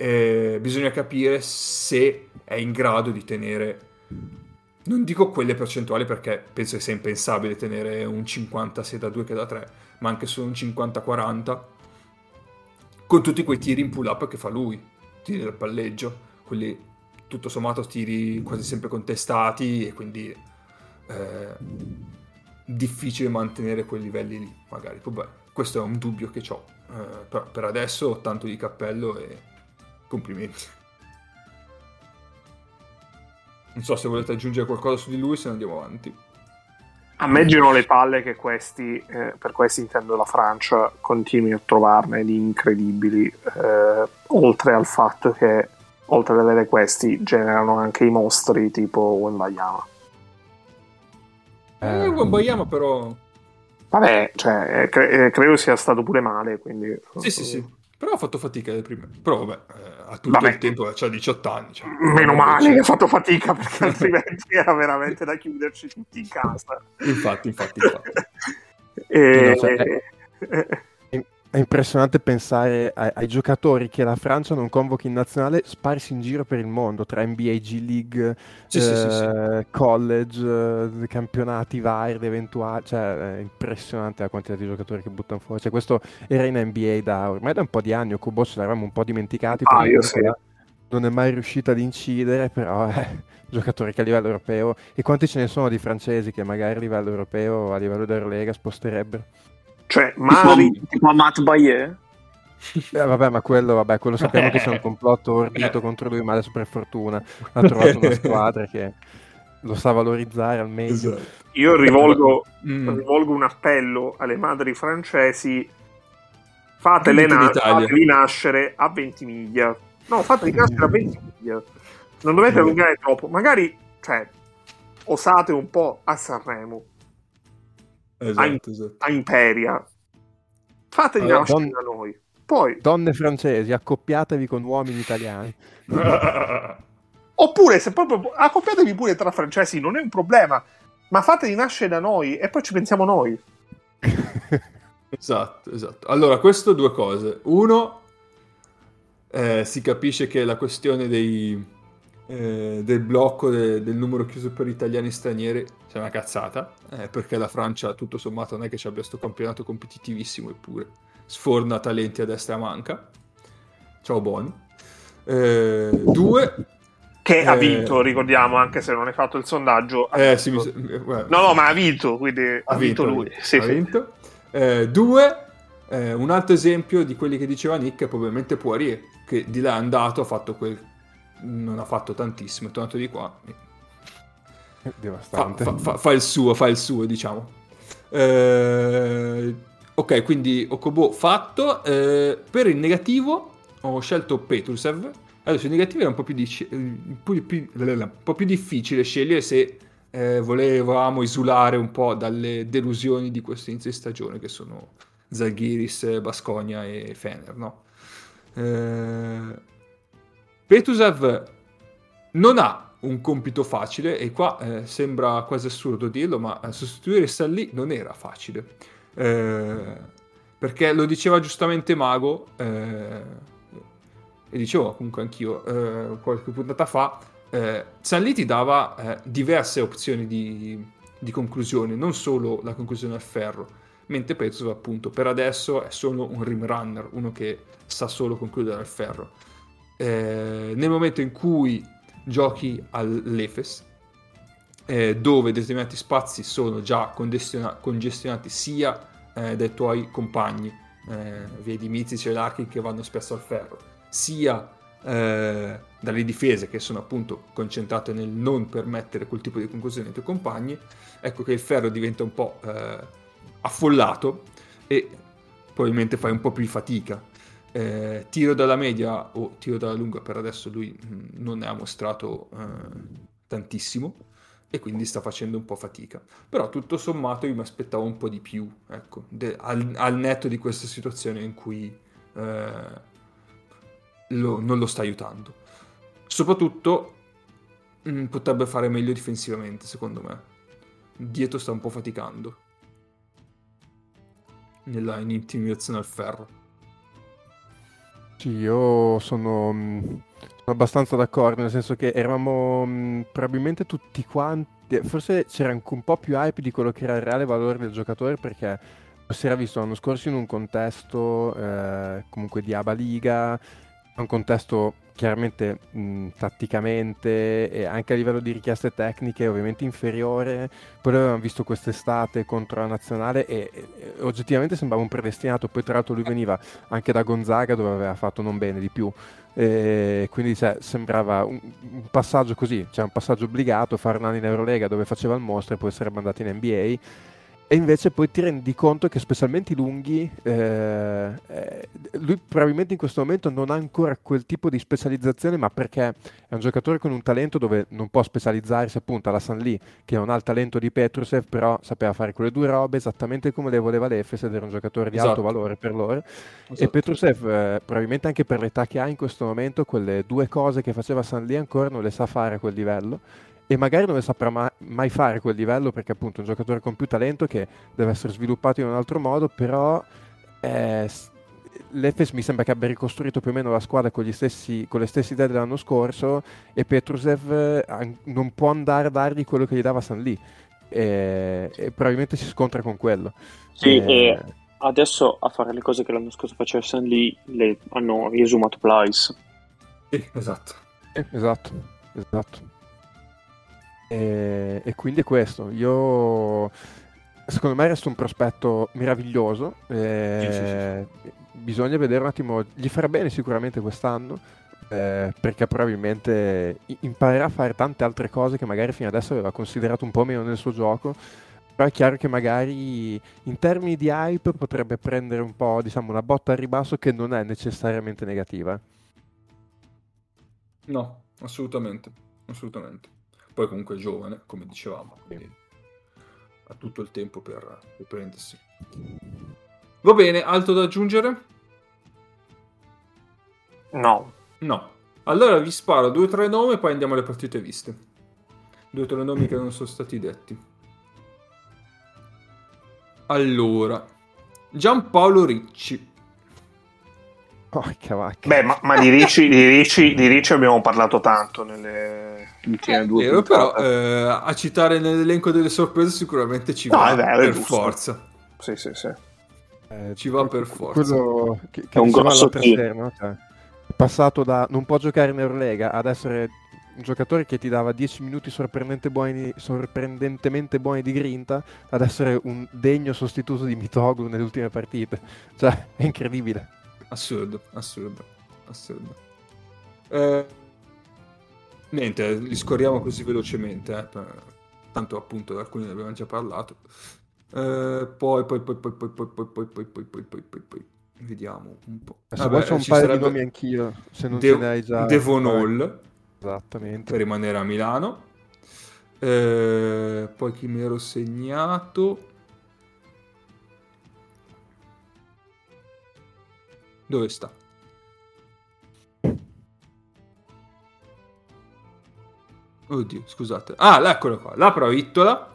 eh, bisogna capire se è in grado di tenere, non dico quelle percentuali perché penso che sia impensabile tenere un 56 da 2 che da 3, ma anche solo un 50-40 con tutti quei tiri in pull up che fa lui, tiri del palleggio, quelli tutto sommato tiri quasi sempre contestati e quindi eh, difficile mantenere quei livelli lì, magari. Vabbè, questo è un dubbio che ho, eh, però per adesso tanto di cappello e complimenti. Non so se volete aggiungere qualcosa su di lui, se ne andiamo avanti. A me girano le palle che questi, eh, per questi intendo la Francia, continui a trovarne di incredibili, eh, oltre al fatto che, oltre ad avere questi, generano anche i mostri tipo Wembayama. Eh, Wembayama però... Vabbè, cioè, cre- eh, credo sia stato pure male, quindi... Sì, sì, sì. Però ha fatto fatica le prime. Però vabbè, eh, ha tutto vabbè. il tempo, ha 18 anni. Cioè, Meno male che ha fatto fatica perché (laughs) altrimenti era veramente da chiuderci tutti in casa. Infatti, infatti, infatti. (laughs) e... No, cioè, è, è, impressionante pensare ai, ai, giocatori che la Francia non convochi in nazionale sparsi in giro per il mondo, tra NBA, G League, sì, eh, sì, sì, college, eh, campionati vari, eventuali. Cioè, è impressionante la quantità di giocatori che buttano fuori. Cioè, questo era in NBA da ormai da un po' di anni, Okubo ce l'avevamo un po' dimenticati. Ah, io sì. Non è mai riuscito ad incidere, però è giocatori che a livello europeo. E quanti ce ne sono di francesi che magari a livello europeo, a livello dell'Eurolega, sposterebbero? Cioè, Mari... Tipo Matt Bayer? Eh, vabbè, ma quello, vabbè, quello (laughs) sappiamo che c'è un complotto ordito contro lui, ma adesso per fortuna ha trovato una (laughs) squadra che lo sa valorizzare al meglio. Esatto. Io rivolgo, mm. rivolgo, un appello alle madri francesi: fatele na- fateli nascere a 20 miglia. No, fateli nascere a (laughs) 20 miglia. Non dovete allungare troppo. Magari, cioè, osate un po' a Sanremo. Esatto, a, in- esatto. a Imperia. Fateli allora, nascere don- da noi. Poi, donne francesi, accoppiatevi con uomini italiani. (laughs) Oppure, se proprio accoppiatevi pure tra francesi, non è un problema, ma fateli nascere da noi e poi ci pensiamo noi. (laughs) esatto, esatto. Allora, questo due cose. Uno, eh, si capisce che la questione dei, eh, del blocco de- del numero chiuso per italiani stranieri è una cazzata, eh, perché la Francia, tutto sommato, non è che ci abbia questo campionato competitivissimo, eppure sforna talenti a destra manca. Ciao Boni. Eh, due. Che ha vinto, ricordiamo, anche se non hai fatto il sondaggio. Eh, sì, mi... No, no, ma ha vinto, quindi ha, ha vinto, vinto, lui. Sì, ha sì. vinto. Eh, due, eh, un altro esempio di quelli che diceva Nick è probabilmente Poirier, che di là è andato, ha fatto quel... non ha fatto tantissimo, è tornato di qua. Devastante. Fa, fa, fa, fa il suo, fa il suo, diciamo. Eh, Ok, quindi Okobo fatto. Eh, per il negativo ho scelto Petrusev. Adesso il negativo era un po' più, dic- un po più, un po più difficile scegliere se eh, volevamo isolare un po' dalle delusioni di questo inizio di stagione che sono Zalgiris, Basconia e Fener, no? Eh, Petrusev non ha un compito facile e qua eh, sembra quasi assurdo dirlo, ma sostituire Sallì non era facile. Eh, perché lo diceva giustamente Mago, eh, e dicevo comunque anch'io eh, qualche puntata fa, eh, Sanli ti dava eh, diverse opzioni di, di, conclusione, non solo la conclusione al ferro, mentre Petrov appunto per adesso è solo un rim runner, uno che sa solo concludere al ferro. Eh, nel momento in cui giochi all'Efes, eh, dove determinati spazi sono già congestionati sia eh, dai tuoi compagni, eh, vedi Mizic e Larkin che vanno spesso al ferro, sia eh, dalle difese che sono appunto concentrate nel non permettere quel tipo di conclusione ai tuoi compagni, ecco che il ferro diventa un po' eh, affollato e probabilmente fai un po' più fatica. Eh, tiro dalla media o tiro dalla lunga per adesso lui mh, non ne ha mostrato eh, tantissimo e quindi sta facendo un po' fatica. Però tutto sommato io mi aspettavo un po' di più, ecco, de- al, al, netto di questa situazione in cui eh, lo, non lo sta aiutando. Soprattutto mh, mm, potrebbe fare meglio difensivamente, secondo me. Dietro sta un po' faticando. Nella in intimidazione al ferro. Sì, io sono, mm, sono, abbastanza d'accordo, nel senso che eravamo mm, probabilmente tutti quanti, forse c'era anche un po' più hype di quello che era il reale valore del giocatore perché si era visto l'anno scorso in un contesto eh, comunque di Aba Liga, un contesto chiaramente mh, tatticamente e anche a livello di richieste tecniche ovviamente inferiore. Poi l'avevamo visto quest'estate contro la nazionale e, e, oggettivamente sembrava un predestinato. Poi tra l'altro lui veniva anche da Gonzaga dove aveva fatto non bene di più. E quindi cioè, sembrava un, un, passaggio così, cioè un passaggio obbligato, fare un anno in Eurolega dove faceva il mostro e poi essere mandato in NBA e invece poi ti rendi conto che specialmente i lunghi, eh, eh, lui probabilmente in questo momento non ha ancora quel tipo di specializzazione, ma perché è un giocatore con un talento dove non può specializzarsi appunto alla San Lee, che non ha il talento di Petrusev, però sapeva fare quelle due robe esattamente come le voleva l'Efes ed era un giocatore di esatto. alto valore per loro. Esatto. E Petrusev, eh, probabilmente anche per l'età che ha in questo momento, quelle due cose che faceva San Lee ancora non le sa fare a quel livello e magari non le saprà ma- mai fare quel livello perché appunto è un giocatore con più talento che deve essere sviluppato in un altro modo, però eh, l'Efes mi sembra che abbia ricostruito più o meno la squadra con, stessi, con le stesse idee dell'anno scorso e Petrusev eh, non può andare a dargli quello che gli dava San Lì e, e probabilmente si scontra con quello. Sì, eh, e adesso a fare le cose che l'anno scorso faceva San Lì le hanno riesumato Plyce. Sì, esatto. Eh, esatto, esatto. E, e quindi è questo. Io secondo me resta un prospetto meraviglioso. Eh, sì, sì, sì. Bisogna vedere un attimo, gli farà bene sicuramente quest'anno. Eh, perché probabilmente imparerà a fare tante altre cose che magari fino adesso aveva considerato un po' meno nel suo gioco. Però è chiaro che magari in termini di hype potrebbe prendere un po' diciamo una botta al ribasso che non è necessariamente negativa. No, assolutamente, assolutamente. Poi comunque è giovane, come dicevamo, quindi ha tutto il tempo per, per prendersi. Va bene, altro da aggiungere? No. No. Allora vi sparo due o tre nomi e poi andiamo alle partite viste. Due o tre nomi che non sono stati detti. Allora, Giampaolo Ricci. Porca vacca. Beh, ma, ma di, Ricci, di, Ricci, di, Ricci, abbiamo parlato tanto nelle ultime due vero, però eh, a citare nell'elenco delle sorprese sicuramente ci va no, vero, per forza. Sì, sì, sì. Eh, ci va per forza. Quello che, che è un grosso esterno, cioè, è passato da non può giocare in Eurolega ad essere un giocatore che ti dava 10 minuti sorprendente buoni, sorprendentemente buoni di grinta ad essere un degno sostituto di Mitoglu nelle ultime partite. Cioè, è incredibile. Assurdo, assurdo, assurdo. Eh, niente, li scorriamo così velocemente, eh, per... tanto appunto alcuni ne abbiamo già parlato. Eh, poi, poi, poi, poi, poi, poi, poi, poi, poi, poi, poi, poi, poi, poi, vediamo un po'. Vabbè, c'è un paio di nomi anch'io, se non De- ce ne hai già. Devon Hall. Esattamente. Per rimanere a Milano. Eh, poi chi mi ero segnato? Dove sta? Oddio, scusate. Ah, eccolo qua. La provittola.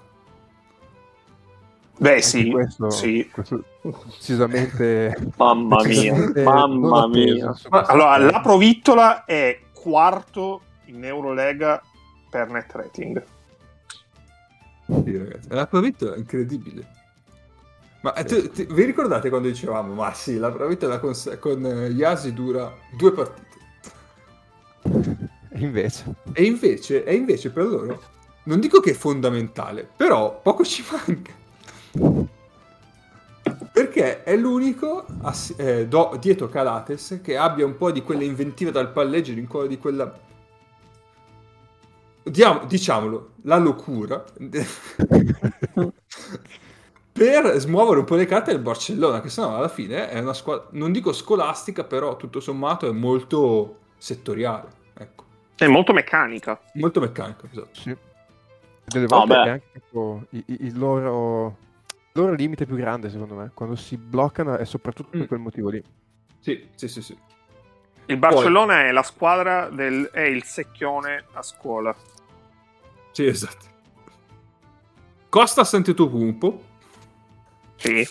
Beh, sì, questo, sì. Questo decisamente... Mamma decisamente mia, mamma mia. Allora, la provittola è quarto in Eurolega per net rating. Sì, ragazzi. La provittola è incredibile. Ma tu, ti, vi ricordate quando dicevamo, ma sì, la bravità con, con Yasi dura due partite? E invece? E invece, e invece per loro, non dico che è fondamentale, però poco ci manca. Perché è l'unico eh, do, dietro Calates che abbia un po' di quella inventiva dal palleggio, di quella... Diamo, diciamolo, la locura (laughs) (laughs) per smuovere un po' le carte del Barcellona, che sennò alla fine è una squadra, non dico scolastica, però tutto sommato è molto settoriale. Ecco. È molto meccanica. Molto meccanica, esatto. Sì. Delle volte è anche tipo il, il loro, il loro limite più grande, secondo me. Quando si bloccano è soprattutto per Mm. quel motivo lì. Sì, sì, sì, sì. Il Barcellona è la squadra del... è il secchione a scuola. Sì, esatto. Costa Antetokounmpo. Sì.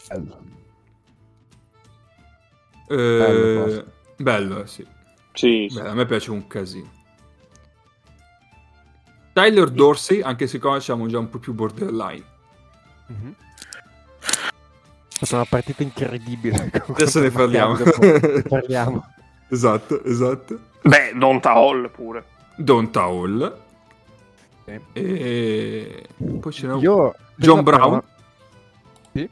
Eh, Bello, Costa. bello, eh, sì. Sì, sì. Beh, a me piace un casino. Tyler Dorsey, anche se qua siamo già un po' più borderline. Mhm. È stata una partita incredibile. (laughs) Adesso ne parliamo. Ne parliamo. (laughs) esatto, esatto. Beh, Donta Hall pure. Donta Hall. Sì. E poi ce n'è un... Io, John Brown. Sì.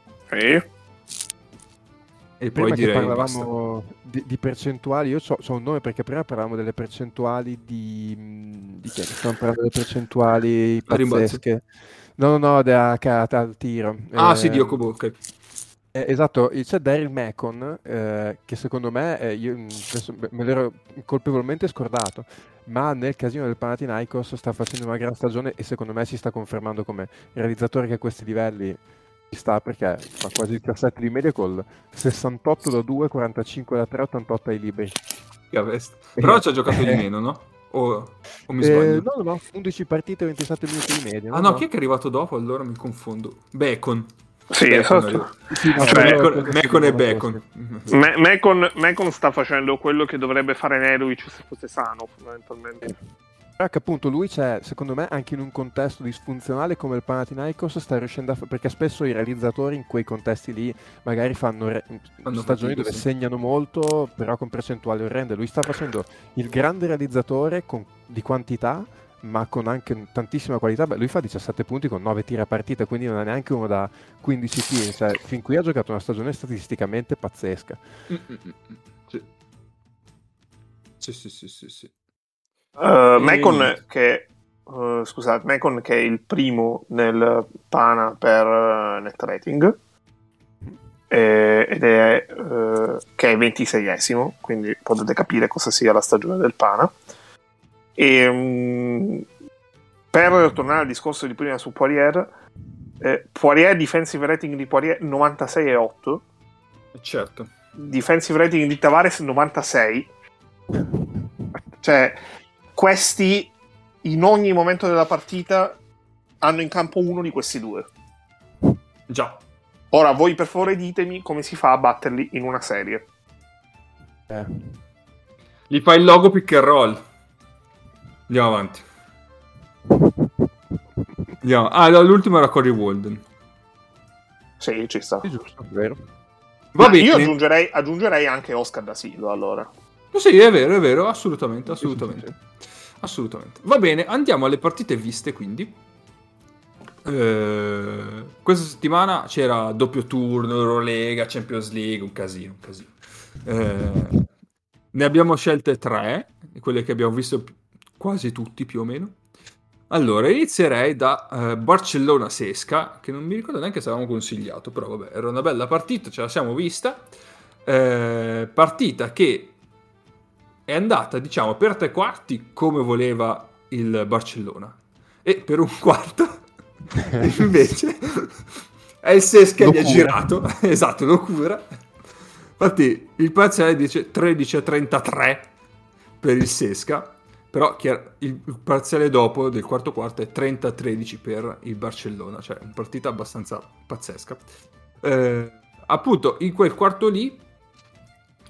E Prima poi che direi parlavamo di, di percentuali, io so, so un nome perché prima parlavamo delle percentuali di... mh, di che stavamo parlando delle percentuali (laughs) pazzesche? No, no, no, da, ca- al tiro. Ah, Eh, sì, di Okobo, ok. eh, esatto, c'è Daryl Macon, eh, che secondo me, eh, io adesso me l'ero colpevolmente scordato, ma nel casino del Panathinaikos sta facendo una gran stagione e secondo me si sta confermando come realizzatore che a questi livelli sta perché fa quasi 17 di media col 68 da 2, 45 da 3, 88 ai liberi. Però ci ha giocato di meno, no? O, o mi Eh, sbaglio? no, no, no, 11 partite, 27 minuti di media. Ah no, chi è che è arrivato dopo? Allora mi confondo. Bacon. Sì, Bacon, esatto. Sì, no, Cioè, e Bacon. sì. Me- Mekon, Mekon sta facendo quello che dovrebbe fare Nerovic se fosse sano, fondamentalmente. Però che appunto lui c'è, secondo me, anche in un contesto disfunzionale come il Panathinaikos sta riuscendo a fa- perché spesso i realizzatori in quei contesti lì magari fanno, re- Fanno stagioni dove sì. segnano molto, però con percentuali orrende. Lui sta facendo il grande realizzatore con- di quantità, ma con anche tantissima qualità. Beh, lui fa 17 punti con 9 tiri a partita, quindi non è neanche uno da 15 tiri. Cioè, fin qui ha giocato una stagione statisticamente pazzesca. Mm, mm, mm. Sì, sì, sì, sì, sì. Uh, E- Mekon che uh, scusate, Mekon che è il primo nel Pana per uh, net rating eh, ed è uh, che è 26esimo, quindi potete capire cosa sia la stagione del Pana. E um, per tornare al discorso di prima su Poirier, eh, Poirier defensive rating di Poirier 96,8 Certo. defensive rating di Tavares 96 cioè questi in ogni momento della partita hanno in campo uno di questi due Già. ora voi per favore ditemi come si fa a batterli in una serie Eh. Gli fai il logo pick and roll. Andiamo avanti. Andiamo. Ah, no, l'ultimo era Cory Walden. sì ci sta Sì, giusto, vero. Va Ma bene. io aggiungerei, aggiungerei anche Oscar da Silva allora Sì, è vero, è vero, assolutamente, Sì, sì, assolutamente. sì, Assolutamente. Va bene, andiamo alle partite viste quindi. Eh, questa settimana c'era doppio turno, Eurolega, Champions League, un casino, un casino. Eh, ne abbiamo scelte tre, quelle che abbiamo visto quasi tutti più o meno. Allora, inizierei da eh, Barcellona-Sesca, che non mi ricordo neanche se avevamo consigliato, però vabbè, era una bella partita, ce la siamo vista. Eh, partita che è andata, diciamo, per tre quarti come voleva il Barcellona. E per un quarto, (laughs) invece, è il Sesca che gli ha girato. (laughs) esatto, lo cura. Infatti, il parziale dice 13 a 33 per il Sesca. Però il parziale dopo del quarto quarto è 30 a 13 per il Barcellona. Cioè, una partita abbastanza pazzesca. Eh, appunto, in quel quarto lì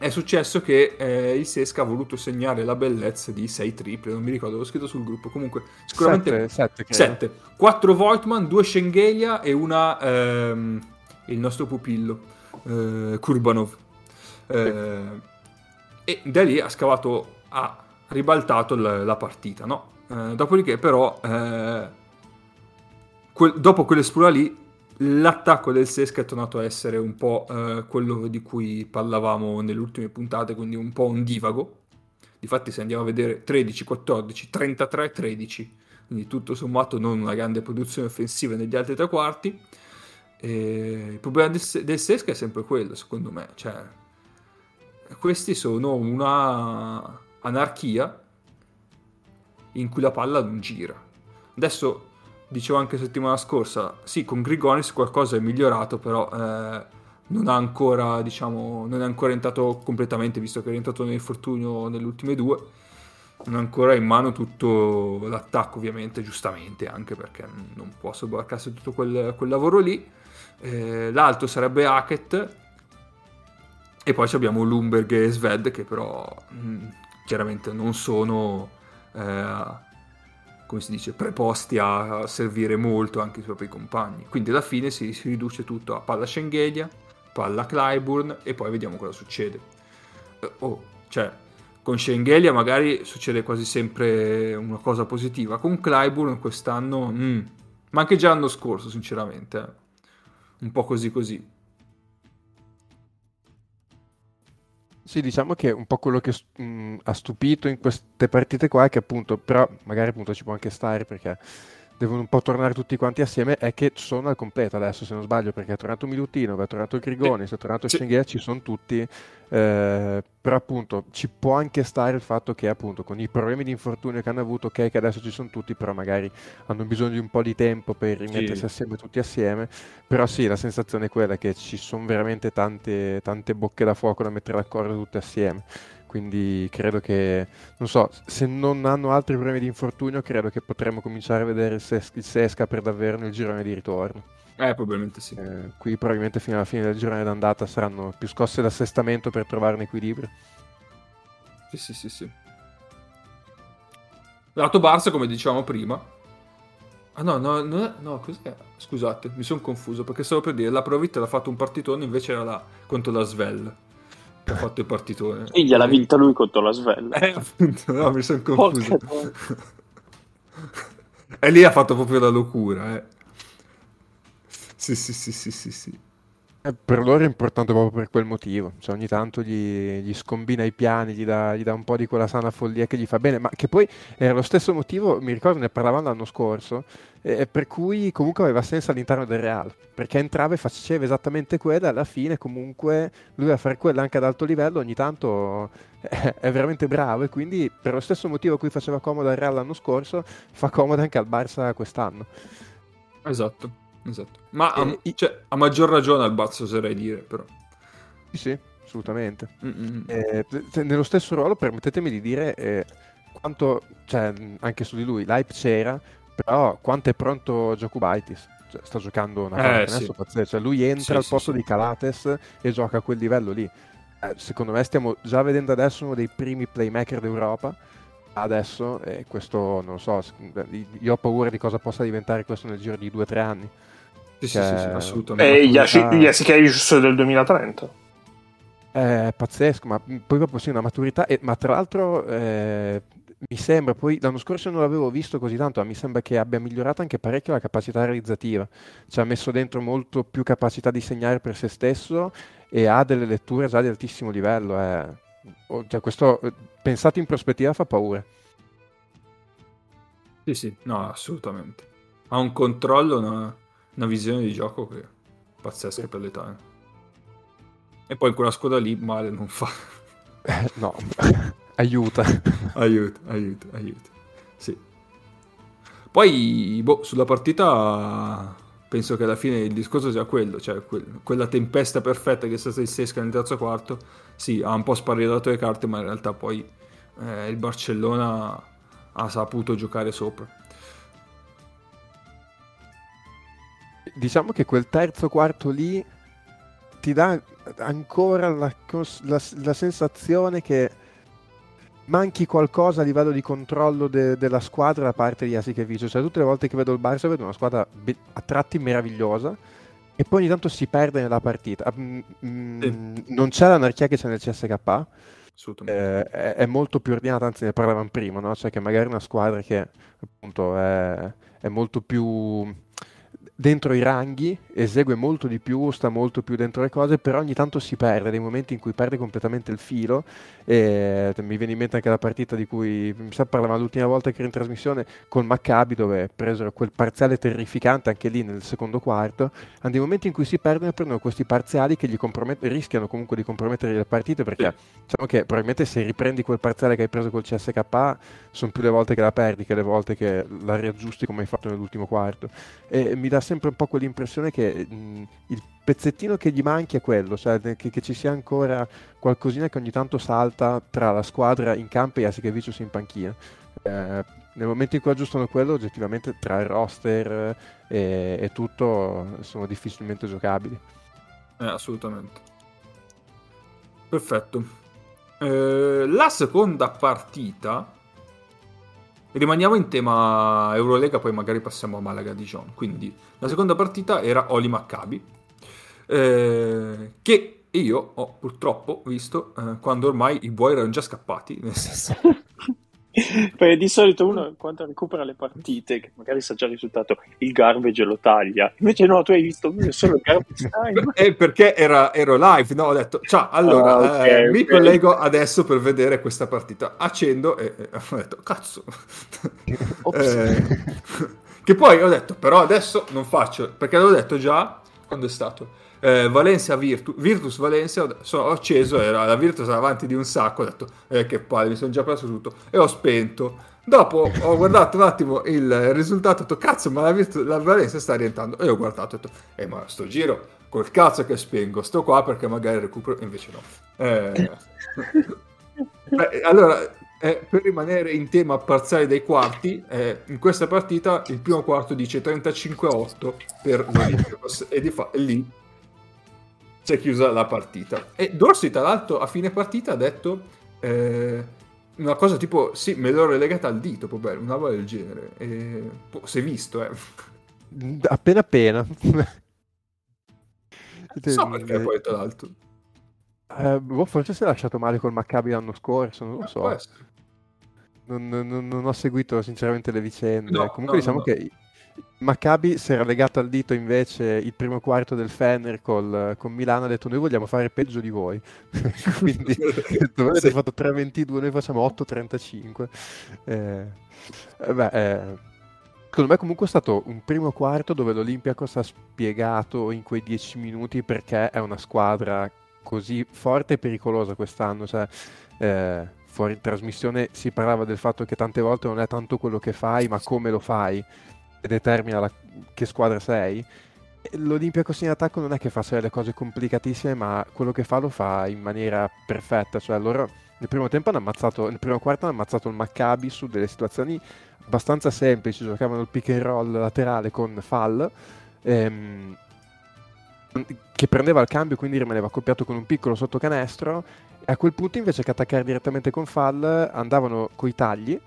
è successo che eh, il Sesca ha voluto segnare la bellezza di 6 triple, non mi ricordo, l'ho scritto sul gruppo. Comunque, sicuramente 7, credo. 7. 4 Voltman, 2 Schengelia e una ehm, il nostro pupillo, eh, Kurbanov. Eh, e da lì ha scavato, ha ribaltato l- la partita, no? Eh, dopodiché però, eh, quel- dopo quell'esplola lì, l'attacco del Sesca è tornato a essere un po' eh, quello di cui parlavamo nelle ultime puntate, quindi un po' un divago. Difatti se andiamo a vedere 13, 14, 33, 13, quindi tutto sommato non una grande produzione offensiva negli altri tre quarti. E il problema del, del Sesca è sempre quello, secondo me. Cioè, questi sono una anarchia in cui la palla non gira. Adesso, dicevo anche settimana scorsa, sì, con Grigonis qualcosa è migliorato, però eh, non, ha ancora, diciamo, non è ancora entrato completamente, visto che è rientrato nell'infortunio nelle ultime due. Non ha ancora in mano tutto l'attacco, ovviamente, giustamente, anche perché non può sobbarcarsi tutto quel, quel lavoro lì. Eh, l'altro sarebbe Hackett. E poi abbiamo Lumberg e Sved, che però mh, chiaramente non sono, eh, come si dice, preposti a servire molto anche i propri compagni. Quindi alla fine si, riduce tutto a palla Schengelia, palla Clyburn e poi vediamo cosa succede. Eh, oh, cioè, con Schengelia magari succede quasi sempre una cosa positiva. Con Clyburn quest'anno, mm, ma anche già l'anno scorso, sinceramente, eh. un po' così così. Sì, diciamo che un po' quello che mh, ha stupito in queste partite qua è che appunto, però magari appunto ci può anche stare perché devono un po' tornare tutti quanti assieme, è che sono al completo adesso, se non sbaglio, perché è tornato Milutino, è tornato Grigoni, sì. è tornato. Schenghia, ci sono tutti, eh, però appunto ci può anche stare il fatto che appunto con i problemi di infortunio che hanno avuto, ok che adesso ci sono tutti, però magari hanno bisogno di un po' di tempo per rimettersi sì. assieme tutti assieme, però sì, la sensazione è quella che ci sono veramente tante, tante bocche da fuoco da mettere d'accordo tutte assieme quindi credo che, non so, se non hanno altri problemi di infortunio, credo che potremmo cominciare a vedere il, Ses- il Sesca per davvero nel girone di ritorno. Eh, probabilmente sì. Eh, qui probabilmente fino alla fine del girone d'andata saranno più scosse d'assestamento per trovare un equilibrio. Sì, sì, sì, sì. Lato Barça, come dicevamo prima. Ah no, no, no, no cos'è? Scusate, mi sono confuso perché stavo per dire la Provit ha fatto un partitone, invece era la, contro la Svel ha fatto il partitone. E gliel'ha vinta lui contro la Svella. Eh, appunto, no, mi sono confuso. e lì ha fatto proprio la locura, eh. Sì, sì, sì, sì, sì, sì. Eh, per loro è importante proprio per quel motivo, cioè ogni tanto gli, gli scombina i piani, gli dà, gli dà, un po' di quella sana follia che gli fa bene, ma che poi era lo stesso motivo, mi ricordo ne parlavamo l'anno scorso, eh, per cui comunque aveva senso all'interno del Real, perché entrava e faceva esattamente quella, alla fine comunque lui a fare quella anche ad alto livello ogni tanto è, è veramente bravo e quindi per lo stesso motivo a cui faceva comodo al Real l'anno scorso, fa comodo anche al Barça quest'anno. Esatto. Esatto. Ma a, eh, cioè, a, maggior ragione al Bazzo oserei dire, però. Sì, sì, assolutamente. Eh, nello stesso ruolo, permettetemi di dire eh, quanto, cioè, anche su di lui, l'hype c'era, però quanto è pronto Jokubaitis. Cioè, sta giocando una eh, sì. pazzesca. Cioè, lui entra sì, al posto sì, di Calates e gioca a quel livello lì. Eh, secondo me stiamo già vedendo adesso uno dei primi playmaker d'Europa adesso e questo non lo so io ho paura di cosa possa diventare questo nel giro di due o tre anni sì, sì, sì, sì, assolutamente. E Yasikevicius del 2030. È pazzesco, ma poi proprio sì, una maturità. E, ma tra l'altro eh, mi sembra, poi l'anno scorso non l'avevo visto così tanto, ma mi sembra che abbia migliorato anche parecchio la capacità realizzativa. Ci ha messo dentro molto più capacità di segnare per se stesso e ha delle letture già di altissimo livello. Eh. Cioè, questo, pensato in prospettiva, fa paura. Sì, sì, no, assolutamente. Ha un controllo, no? Una visione di gioco che è pazzesca per l'età. Eh. E poi quella squadra lì male non fa. Eh, no, (laughs) aiuta. aiuta, aiuta, aiuta. Sì. Poi, boh, sulla partita penso che alla fine il discorso sia quello, cioè que- quella tempesta perfetta che è stata il Sesca nel terzo quarto, sì, ha un po' sparirato le carte, ma in realtà poi eh, il Barcellona ha saputo giocare sopra. Diciamo che quel terzo quarto lì ti dà ancora la, la, la sensazione che manchi qualcosa a livello di controllo de, della squadra da parte di Asikevic. Cioè, tutte le volte che vedo il Barça vedo una squadra be- a tratti meravigliosa e poi ogni tanto si perde nella partita. Mm, mm, sì. Non c'è l'anarchia che c'è nel CSK. Eh, è, è, molto più ordinata, anzi ne parlavamo prima, no? cioè che magari una squadra che appunto è, è molto più dentro i ranghi, esegue molto di più, sta molto più dentro le cose, però ogni tanto si perde, dei momenti in cui perde completamente il filo. E mi viene in mente anche la partita di cui mi sa parlavamo l'ultima volta che ero in trasmissione con Maccabi, dove presero quel parziale terrificante anche lì nel secondo quarto. Hanno dei momenti in cui si perdono e prendono questi parziali che rischiano comunque di compromettere le partite, perché diciamo che probabilmente se riprendi quel parziale che hai preso col CSK sono più le volte che la perdi che le volte che la riaggiusti come hai fatto nell'ultimo quarto. E mi dà sempre un po' quell'impressione che mh, il pezzettino che gli manchi è quello, cioè che, che, ci sia ancora qualcosina che ogni tanto salta tra la squadra in campo e Jasikevicius in panchina. Eh, nel momento in cui aggiustano quello, oggettivamente tra il roster e, e tutto sono difficilmente giocabili. Eh, assolutamente. Perfetto. Eh, la seconda partita Rimaniamo in tema Eurolega, poi magari passiamo a Malaga Dijon. Quindi la seconda partita era Oli Maccabi, eh, che io ho purtroppo visto eh, quando ormai i buoi erano già scappati, nel senso (laughs) (laughs) Perché di solito uno quando recupera le partite, che magari sa già il risultato, il garbage lo taglia. Invece no, tu hai visto solo il garbage (laughs) time. È perché era, ero live, no? Ho detto, ciao, allora, ah, okay, eh, okay. mi collego adesso per vedere questa partita. Accendo e, e (laughs) ho detto, cazzo. eh, che poi ho detto, però adesso non faccio, perché l'avevo detto già quando è stato eh, Valencia Virtus, Virtus Valencia, sono, acceso, era, la Virtus era avanti di un sacco, ho detto eh, che palle, mi sono già preso tutto e ho spento. Dopo ho guardato un attimo il risultato, ho detto cazzo, ma la, Virtus, la Valencia sta rientrando e ho guardato, ho detto eh ma sto giro col cazzo che spengo, sto qua perché magari recupero, invece no. Eh, (laughs) beh, allora, eh, per rimanere in tema parziale dei quarti, eh, in questa partita il primo quarto dice 35-8 per l'Olympiacos e di fa- lì si è chiusa la partita. E Dorsey, tra l'altro, a fine partita ha detto eh, una cosa tipo: Sì, me l'ho relegata al dito, Pobel, una roba del genere. E, boh, si è visto, eh. Appena appena. Non so perché poi, tra l'altro. Eh, boh, forse si è lasciato male col Maccabi l'anno scorso, non lo so. Non, non, non, ho seguito sinceramente le vicende. No, Comunque no, diciamo no. che Maccabi si era legato al dito invece il primo quarto del Fener col, con Milano ha detto noi vogliamo fare peggio di voi (laughs) quindi (laughs) voi avete sì. fatto 3-22 noi facciamo 8-35 eh, beh, eh, secondo me comunque è stato un primo quarto dove l'Olympiacos ha spiegato in quei 10 minuti perché è una squadra così forte e pericolosa quest'anno? Cioè, eh, fuori in trasmissione si parlava del fatto che tante volte non è tanto quello che fai ma come lo fai determina la, che squadra sei. L'Olimpia in attacco non è che fa le cose complicatissime, ma quello che fa lo fa in maniera perfetta. Cioè, loro nel primo tempo hanno ammazzato, nel primo quarto hanno ammazzato il Maccabi su delle situazioni abbastanza semplici. Giocavano il pick and roll laterale con Fall. Ehm, che prendeva il cambio, quindi rimaneva accoppiato con un piccolo sottocanestro. E a quel punto, invece che attaccare direttamente con Fall, andavano coi tagli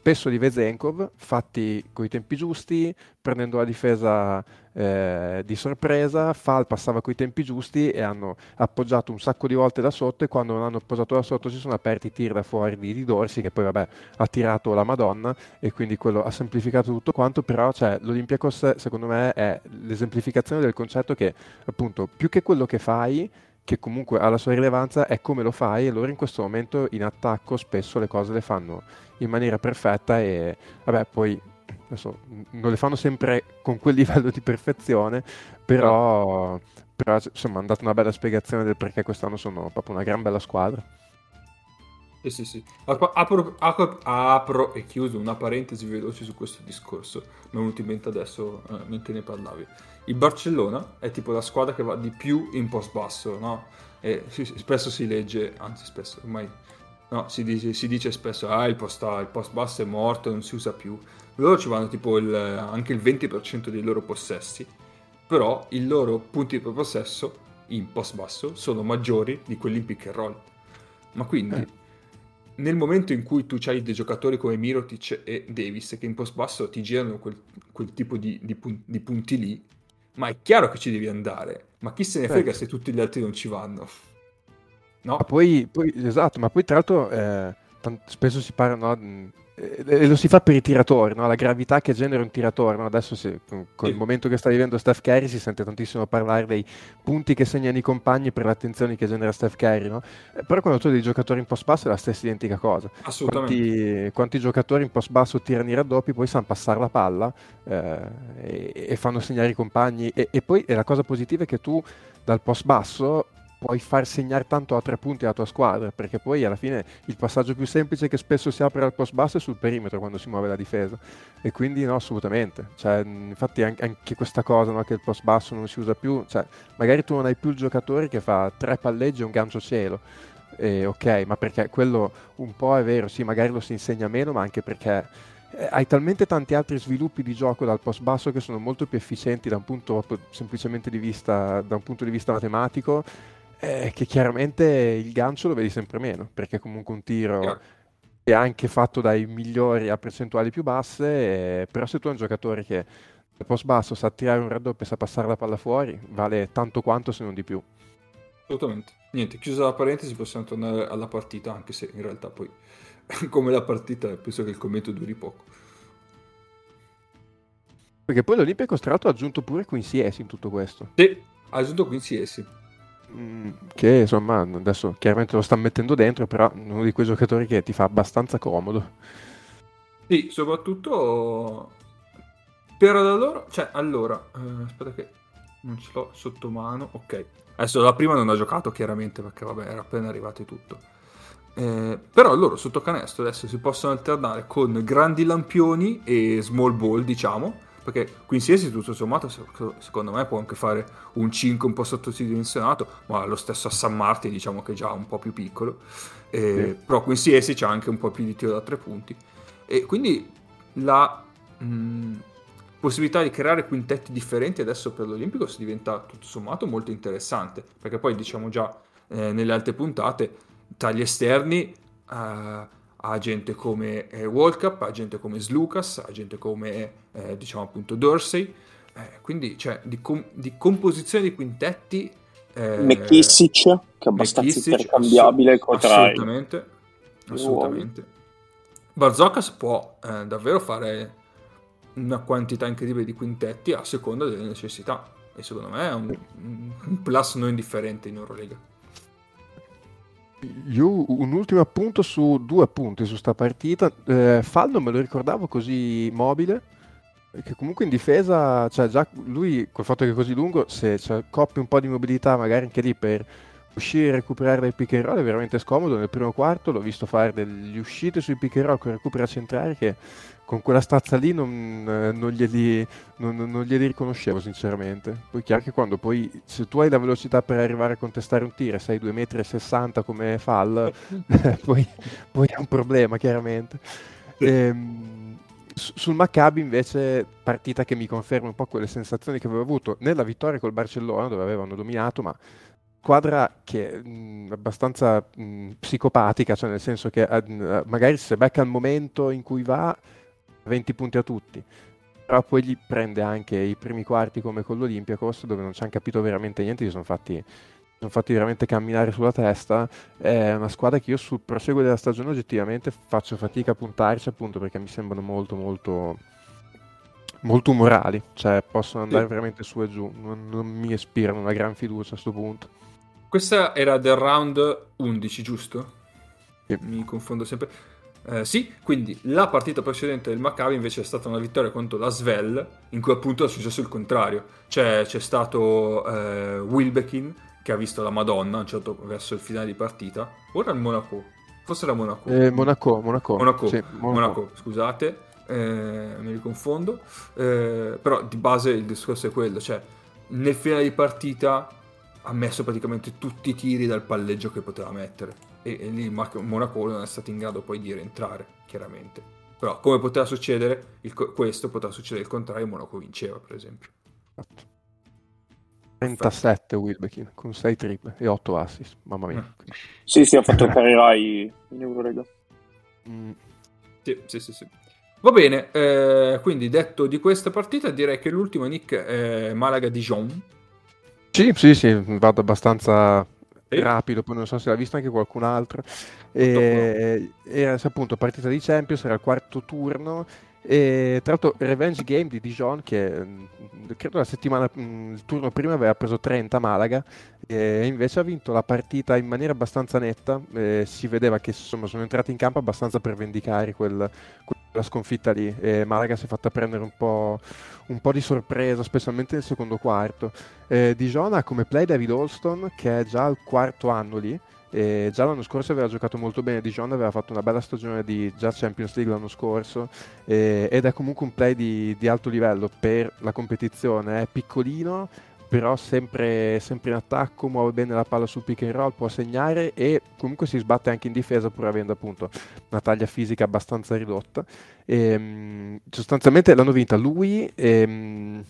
spesso di Vezenkov, fatti coi tempi giusti, prendendo la difesa eh, di sorpresa, Fal passava coi tempi giusti e hanno appoggiato un sacco di volte da sotto e quando non hanno appoggiato da sotto si sono aperti i tir da fuori di, di Dorsi che poi vabbè ha tirato la Madonna e quindi quello ha semplificato tutto quanto, però cioè, l'Olympiacos secondo me è l'esemplificazione del concetto che appunto più che quello che fai che comunque ha la sua rilevanza è come lo fai e loro in questo momento in attacco spesso le cose le fanno in maniera perfetta e vabbè poi adesso, non le fanno sempre con quel (laughs) livello di perfezione però, però insomma hanno dato una bella spiegazione del perché quest'anno sono proprio una gran bella squadra sì, sì, sì. Apro, apro, apro, e chiuso una parentesi veloce su questo discorso. Mi è venuto in mente adesso eh, mentre ne parlavi. Il Barcellona è tipo la squadra che va di più in post basso, no? E spesso si legge, anzi spesso ormai No, si dice, si dice spesso, ah, il post, il post, basso è morto, non si usa più. Loro ci vanno tipo il, anche il 20% dei loro possessi, però i loro punti per possesso in post basso sono maggiori di quelli in pick and roll. Ma quindi, eh. nel momento in cui tu hai dei giocatori come Mirotic e Davis che in post basso ti girano quel, quel tipo di, di, pun- di, punti lì, ma è chiaro che ci devi andare. Ma chi se ne frega se tutti gli altri non ci vanno? No? Ma poi, poi, esatto, ma poi tra l'altro eh, spesso si parla, no, e lo si fa per i tiratori, no? la gravità che genera un tiratore. No? Adesso se, con, con sì. il momento che sta vivendo Steph Curry si sente tantissimo parlare dei punti che segnano i compagni per le attenzioni che genera Steph Curry, no? eh, però quando tu hai dei giocatori in post basso è la stessa identica cosa. Assolutamente. Quanti, quanti giocatori in post basso tirano i raddoppi, poi sanno passare la palla eh, e, e, fanno segnare i compagni e, e poi la cosa positiva è che tu dal post basso puoi far segnare tanto a tre punti alla tua squadra, perché poi alla fine il passaggio più semplice che spesso si apre al post basso è sul perimetro quando si muove la difesa. E quindi no, assolutamente. Cioè, infatti anche questa cosa, no, che il post basso non si usa più, cioè, magari tu non hai più il giocatore che fa tre palleggi e un gancio cielo. Eh, ok, ma perché quello un po' è vero, sì, magari lo si insegna meno, ma anche perché eh, hai talmente tanti altri sviluppi di gioco dal post basso che sono molto più efficienti da un punto semplicemente di vista, da un punto di vista matematico eh, che chiaramente il gancio lo vedi sempre meno, perché comunque un tiro yeah. è anche fatto dai migliori a percentuali più basse, eh, però se tu hai un giocatore che al post basso sa tirare un raddoppio e sa passare la palla fuori, vale tanto quanto se non di più. Assolutamente. Niente, chiusa la parentesi, possiamo tornare alla partita, anche se in realtà poi, (laughs) come la partita, penso che il commento duri poco. Perché poi l'Olimpia tra l'altro ha aggiunto pure Quincy S in tutto questo. Sì, ha aggiunto Quincy S. Mm, che insomma adesso chiaramente lo sta mettendo dentro, però uno di quei giocatori che ti fa abbastanza comodo. Sì, soprattutto per loro, cioè allora, eh, aspetta che non ce l'ho sotto mano, ok. Adesso la prima non ha giocato chiaramente perché vabbè era appena arrivato e tutto. Eh, però loro sotto canestro adesso si possono alternare con grandi lampioni e small ball, diciamo, perché Quincy tutto sommato secondo me può anche fare un 5 un po' sottodimensionato ma lo stesso a San Martin diciamo che è già un po' più piccolo eh, sì. però Quincy c'ha anche un po' più di tiro da tre punti e quindi la mh, possibilità di creare quintetti differenti adesso per l'Olimpico si diventa tutto sommato molto interessante perché poi diciamo già eh, nelle altre puntate tra gli esterni eh, a gente come eh, World Cup, a gente come Slucas, a gente come eh, diciamo appunto Dorsey. Eh, quindi cioè, di, com- di, composizione di quintetti. Eh, McKissic, che è abbastanza McKissic, intercambiabile assolut- Assolutamente. Assolutamente. Barzokas può eh, davvero fare una quantità incredibile di quintetti a seconda delle necessità. E secondo me è un, un plus non indifferente in Eurolega. Io un ultimo appunto su due appunti su sta partita. Eh, Fall non me lo ricordavo così mobile. Che comunque in difesa, cioè già lui col fatto che è così lungo, se cioè, coppia un po' di mobilità, magari anche lì per uscire e recuperare dai pick and roll è veramente scomodo. Nel primo quarto l'ho visto fare delle uscite sui pick and roll con recupero centrale che con quella stazza lì non, eh, non, glieli, non, non, glieli, riconoscevo sinceramente. Poi chiaro che quando poi, se tu hai la velocità per arrivare a contestare un tiro e sei 2,60 m come fall, (laughs) poi, poi, è un problema chiaramente. Ehm, sul Maccabi invece partita che mi conferma un po' quelle sensazioni che avevo avuto nella vittoria col Barcellona dove avevano dominato ma squadra che è mh, abbastanza mh, psicopatica cioè nel senso che uh, magari se becca il momento in cui va 20 punti a tutti. Però poi gli prende anche i primi quarti come con l'Olympiacos, dove non ci hanno capito veramente niente, gli sono fatti, sono fatti veramente camminare sulla testa. È una squadra che io sul proseguo della stagione oggettivamente faccio fatica a puntarci, appunto perché mi sembrano molto, molto, molto umorali. Cioè, possono andare sì. veramente su e giù. Non, non mi ispirano una gran fiducia a questo punto. Questa era del round 11, giusto? Sì. Mi confondo sempre. Eh, sì, quindi la partita precedente del Maccabi invece è stata una vittoria contro la Svel, in cui appunto è successo il contrario. Cioè c'è stato eh, Wilbekin che ha visto la Madonna un certo, verso il finale di partita. Ora il Monaco. Forse era Monaco. Eh, Monaco, Monaco. Monaco, sì, Monaco. Monaco scusate, eh, mi riconfondo. Eh, però di base il discorso è quello, cioè nel finale di partita ha messo praticamente tutti i tiri dal palleggio che poteva mettere e, e lì Monaco non è stato in grado poi di rientrare, chiaramente. Però come poteva succedere il, questo, poteva succedere il contrario, Monaco vinceva, per esempio. 37 Wilbekin con 6 triple e 8 assist, mamma mia. Mm. Sì, sì, ha fatto Rai in Eurolega. Mm. Sì, sì, sì, sì. Va bene, eh, quindi detto di questa partita, direi che l'ultimo Nick è Malaga-Dijon. Sì, sì, sì, vado abbastanza Sì. rapido, poi non so se l'ha visto anche qualcun altro. E, era appunto partita di Champions, era il quarto turno. E tra l'altro Revenge Game di Dijon che mh, credo la settimana mh, il turno prima aveva preso 30 a Malaga e invece ha vinto la partita in maniera abbastanza netta e si vedeva che insomma sono entrati in campo abbastanza per vendicare quel, quella sconfitta lì. E Malaga si è fatta prendere un po', un po' di sorpresa specialmente nel secondo quarto. Eh, Dijon ha come play David Holston che è già al quarto anno lì e già l'anno scorso aveva giocato molto bene Dijon aveva fatto una bella stagione di già Champions League l'anno scorso e- ed è comunque un play di, di alto livello per la competizione è piccolino però sempre, sempre in attacco muove bene la palla sul pick and roll può segnare e comunque si sbatte anche in difesa pur avendo appunto una taglia fisica abbastanza ridotta. E, mh, sostanzialmente l'hanno vinta lui e, mh,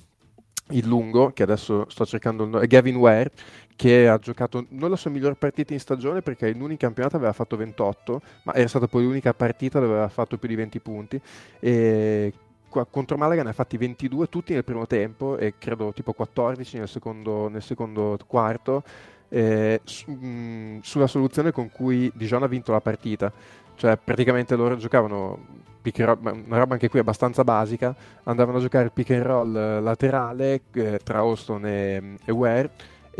il lungo che adesso sto cercando il nome, Gavin Ware che ha giocato non la sua miglior partita in stagione perché in un campionato aveva fatto 28, ma era stata poi l'unica partita dove aveva fatto più di 20 punti. E contro Malaga ne ha fatti 22 tutti nel primo tempo e credo tipo 14 nel secondo, nel secondo quarto. eh, su- mh, sulla soluzione con cui Dijon ha vinto la partita, cioè praticamente loro giocavano roll, una roba anche qui abbastanza basica, andavano a giocare il pick and roll eh, laterale eh, tra Austin e, e Ware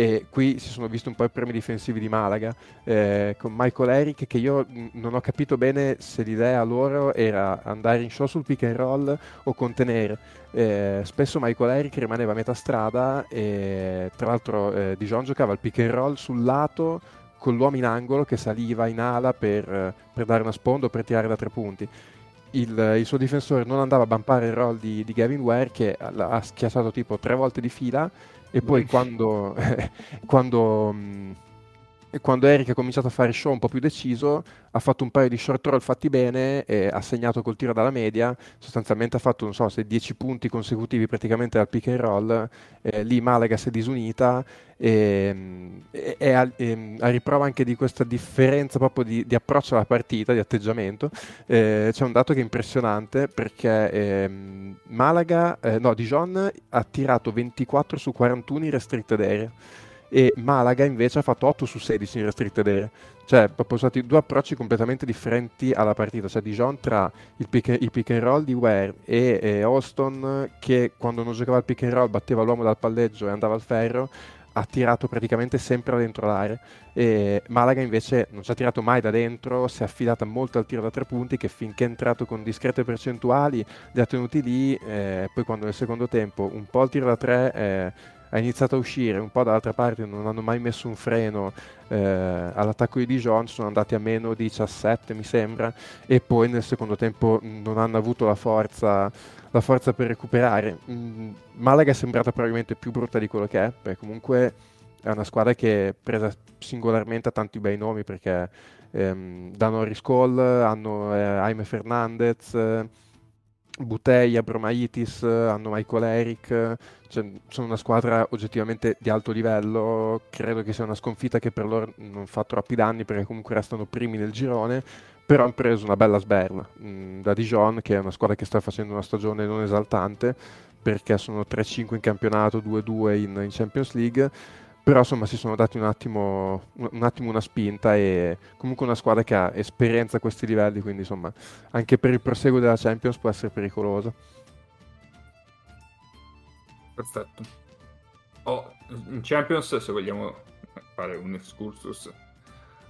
e qui si sono visti un po' i premi difensivi di Malaga eh, con Michael Eric che io non ho capito bene se l'idea loro era andare in show sul pick and roll o contenere. Eh, spesso Michael Eric rimaneva a metà strada e tra l'altro eh, Dijon giocava il pick and roll sul lato con l'uomo in angolo che saliva in ala per, eh, per dare una sponda o per tirare da tre punti il, il suo difensore non andava a bampare il roll di, di Gavin Ware che ha schiacciato tipo tre volte di fila e poi quando, (laughs) quando, mh, quando Eric ha cominciato a fare show un po' più deciso ha fatto un paio di short roll fatti bene e ha segnato col tiro dalla media. Sostanzialmente ha fatto non so se 10 punti consecutivi praticamente dal pick and roll. Eh, lì Malaga si è disunita e, e- e a, e, a riprova anche di questa differenza proprio di, di approccio alla partita, di atteggiamento. Eh, c'è un dato che è impressionante perché ehm, Malaga, eh, no, Dijon ha tirato 24 su 41 in restricted area e Malaga invece ha fatto 8 su 16 in restricted area. Cioè, proprio stati due approcci completamente differenti alla partita. Cioè, Dijon tra il pick, il pick and roll di Ware e, e Austin, che quando non giocava il pick and roll batteva l'uomo dal palleggio e andava al ferro, ha tirato praticamente sempre dentro l'area. E Malaga invece non ci ha tirato mai da dentro, si è affidata molto al tiro da tre punti che finché è entrato con discrete percentuali li ha tenuti lì, eh, poi quando nel secondo tempo un po' il tiro da tre eh, ha iniziato a uscire, un po' dall'altra parte non hanno mai messo un freno eh, all'attacco di Dijon, sono andati a meno 17 mi sembra e poi nel secondo tempo non hanno avuto la forza, la forza per recuperare. Mm, Malaga è sembrata probabilmente più brutta di quello che è, perché comunque è una squadra che è presa singolarmente ha tanti bei nomi perché ehm, da Norris hanno eh, Jaime Fernandez, eh, Butei, Bromaitis, hanno Michael Eric, cioè, sono una squadra oggettivamente di alto livello, credo che sia una sconfitta che per loro non fa troppi danni perché comunque restano primi nel girone, però hanno preso una bella sberla mm, da Dijon che è una squadra che sta facendo una stagione non esaltante perché sono 3-5 in campionato, 2-2 in, in Champions League però insomma si sono dati un attimo, un, attimo una spinta e comunque una squadra che ha esperienza a questi livelli, quindi insomma anche per il proseguo della Champions può essere pericolosa. Perfetto. Oh, in Champions, se vogliamo fare un excursus,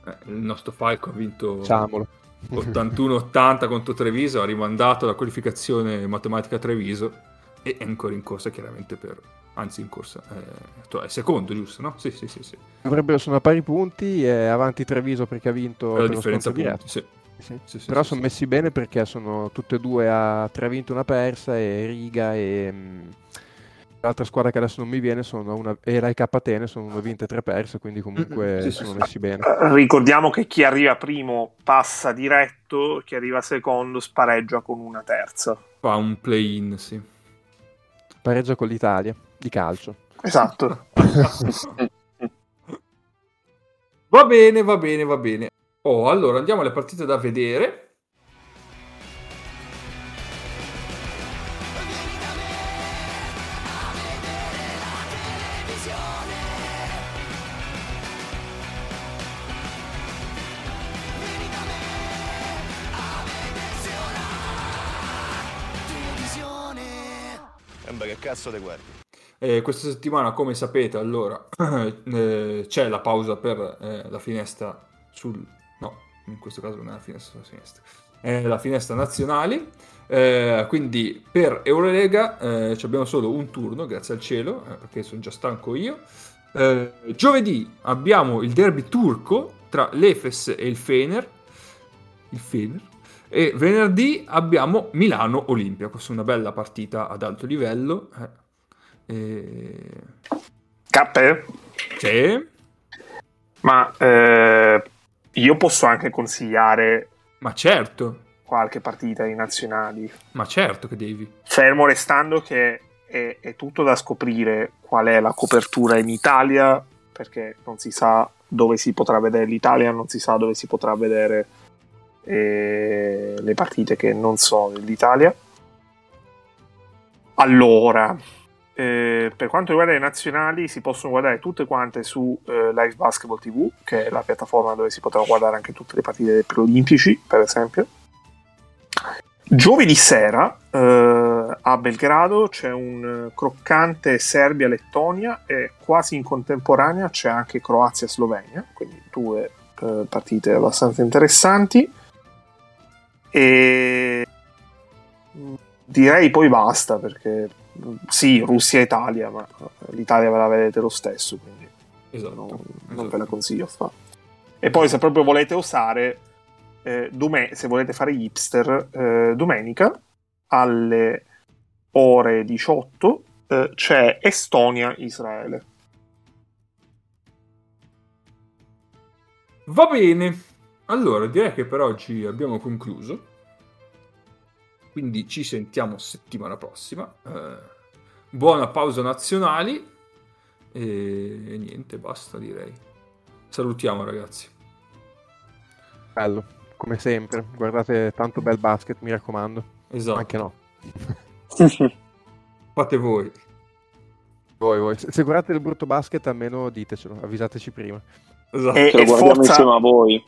eh, il nostro Falco ha vinto Facciamolo. 81-80 contro Treviso, ha rimandato la qualificazione matematica Treviso e è ancora in corsa chiaramente per... Anzi, in corsa, eh, è secondo, giusto? No? Sì, sì, sì. sì. Dovrebbero sono a pari punti e avanti Treviso perché ha vinto la per differenza punti, diretto. sì. Sì. Sì, sì, Però sì, sono sì. messi bene perché sono tutte e due a tre vinte una persa e Riga e mh, l'altra squadra che adesso non mi viene sono una, e la IK Atene sono una vinta e tre perse, quindi comunque Mm, sì, sì, sono sì. messi bene. Ricordiamo che chi arriva primo passa diretto, chi arriva secondo spareggia con una terza. Fa un play-in, sì. Pareggia con l'Italia di calcio. Esatto. (laughs) Va bene, va bene, va bene. Oh, allora andiamo alle partite da vedere. Cazzo te guardi? Eh, questa settimana, come sapete, allora (clears throat) eh, c'è la pausa per eh, la finestra sul... no, in questo caso non è la finestra sulla sinistra, è la finestra nazionale. Eh, quindi per Eurolega eh, abbiamo solo un turno, grazie al cielo, eh, perché sono già stanco io. Giovedì abbiamo il derby turco tra l'Efes e il Fener. Il Fener. E venerdì abbiamo Milano Olimpia. Questa è una bella partita ad alto livello. Eh. E... Cappe? Sì. Ma eh, io posso anche consigliare Ma certo, qualche partita ai nazionali. ma certo che devi. Fermo restando che è, è tutto da scoprire qual è la copertura in Italia, perché non si sa dove si potrà vedere l'Italia, non si sa dove si potrà vedere eh, le partite che non sono dell'Italia. Allora, eh, per quanto riguarda le nazionali, si possono guardare tutte quante su eh, Live Basketball TV, che è la piattaforma dove si potranno guardare anche tutte le partite dei preolimpici, per esempio. Giovedì sera eh, a Belgrado c'è un eh, croccante Serbia-Lettonia e quasi in contemporanea c'è anche Croazia-Slovenia, quindi due eh, partite abbastanza interessanti. E direi poi basta perché mm, sì, Russia-Italia, ma eh, l'Italia ve la vedete lo stesso, quindi Esatto. non, non esatto. ve la consiglio a fare. E poi se proprio volete osare, eh, dome- se volete fare hipster, eh, domenica alle ore 18 eh, c'è Estonia-Israele. Va bene. Allora, direi che per oggi abbiamo concluso. Quindi ci sentiamo settimana prossima. Eh, buona pausa nazionali. E, e niente, basta direi. Salutiamo ragazzi. Bello, come sempre. Guardate tanto bel basket, mi raccomando. Esatto. Anche no. Fate voi. Voi, voi. Se guardate il brutto basket, almeno ditecelo, avvisateci prima. Esatto. E- Ce lo guardiamo forza- insieme a voi.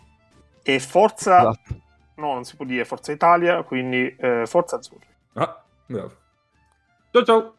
E Forza, Esatto. no, non si può dire Forza Italia, quindi eh, Forza Azzurri. Ah, bravo. Ciao ciao.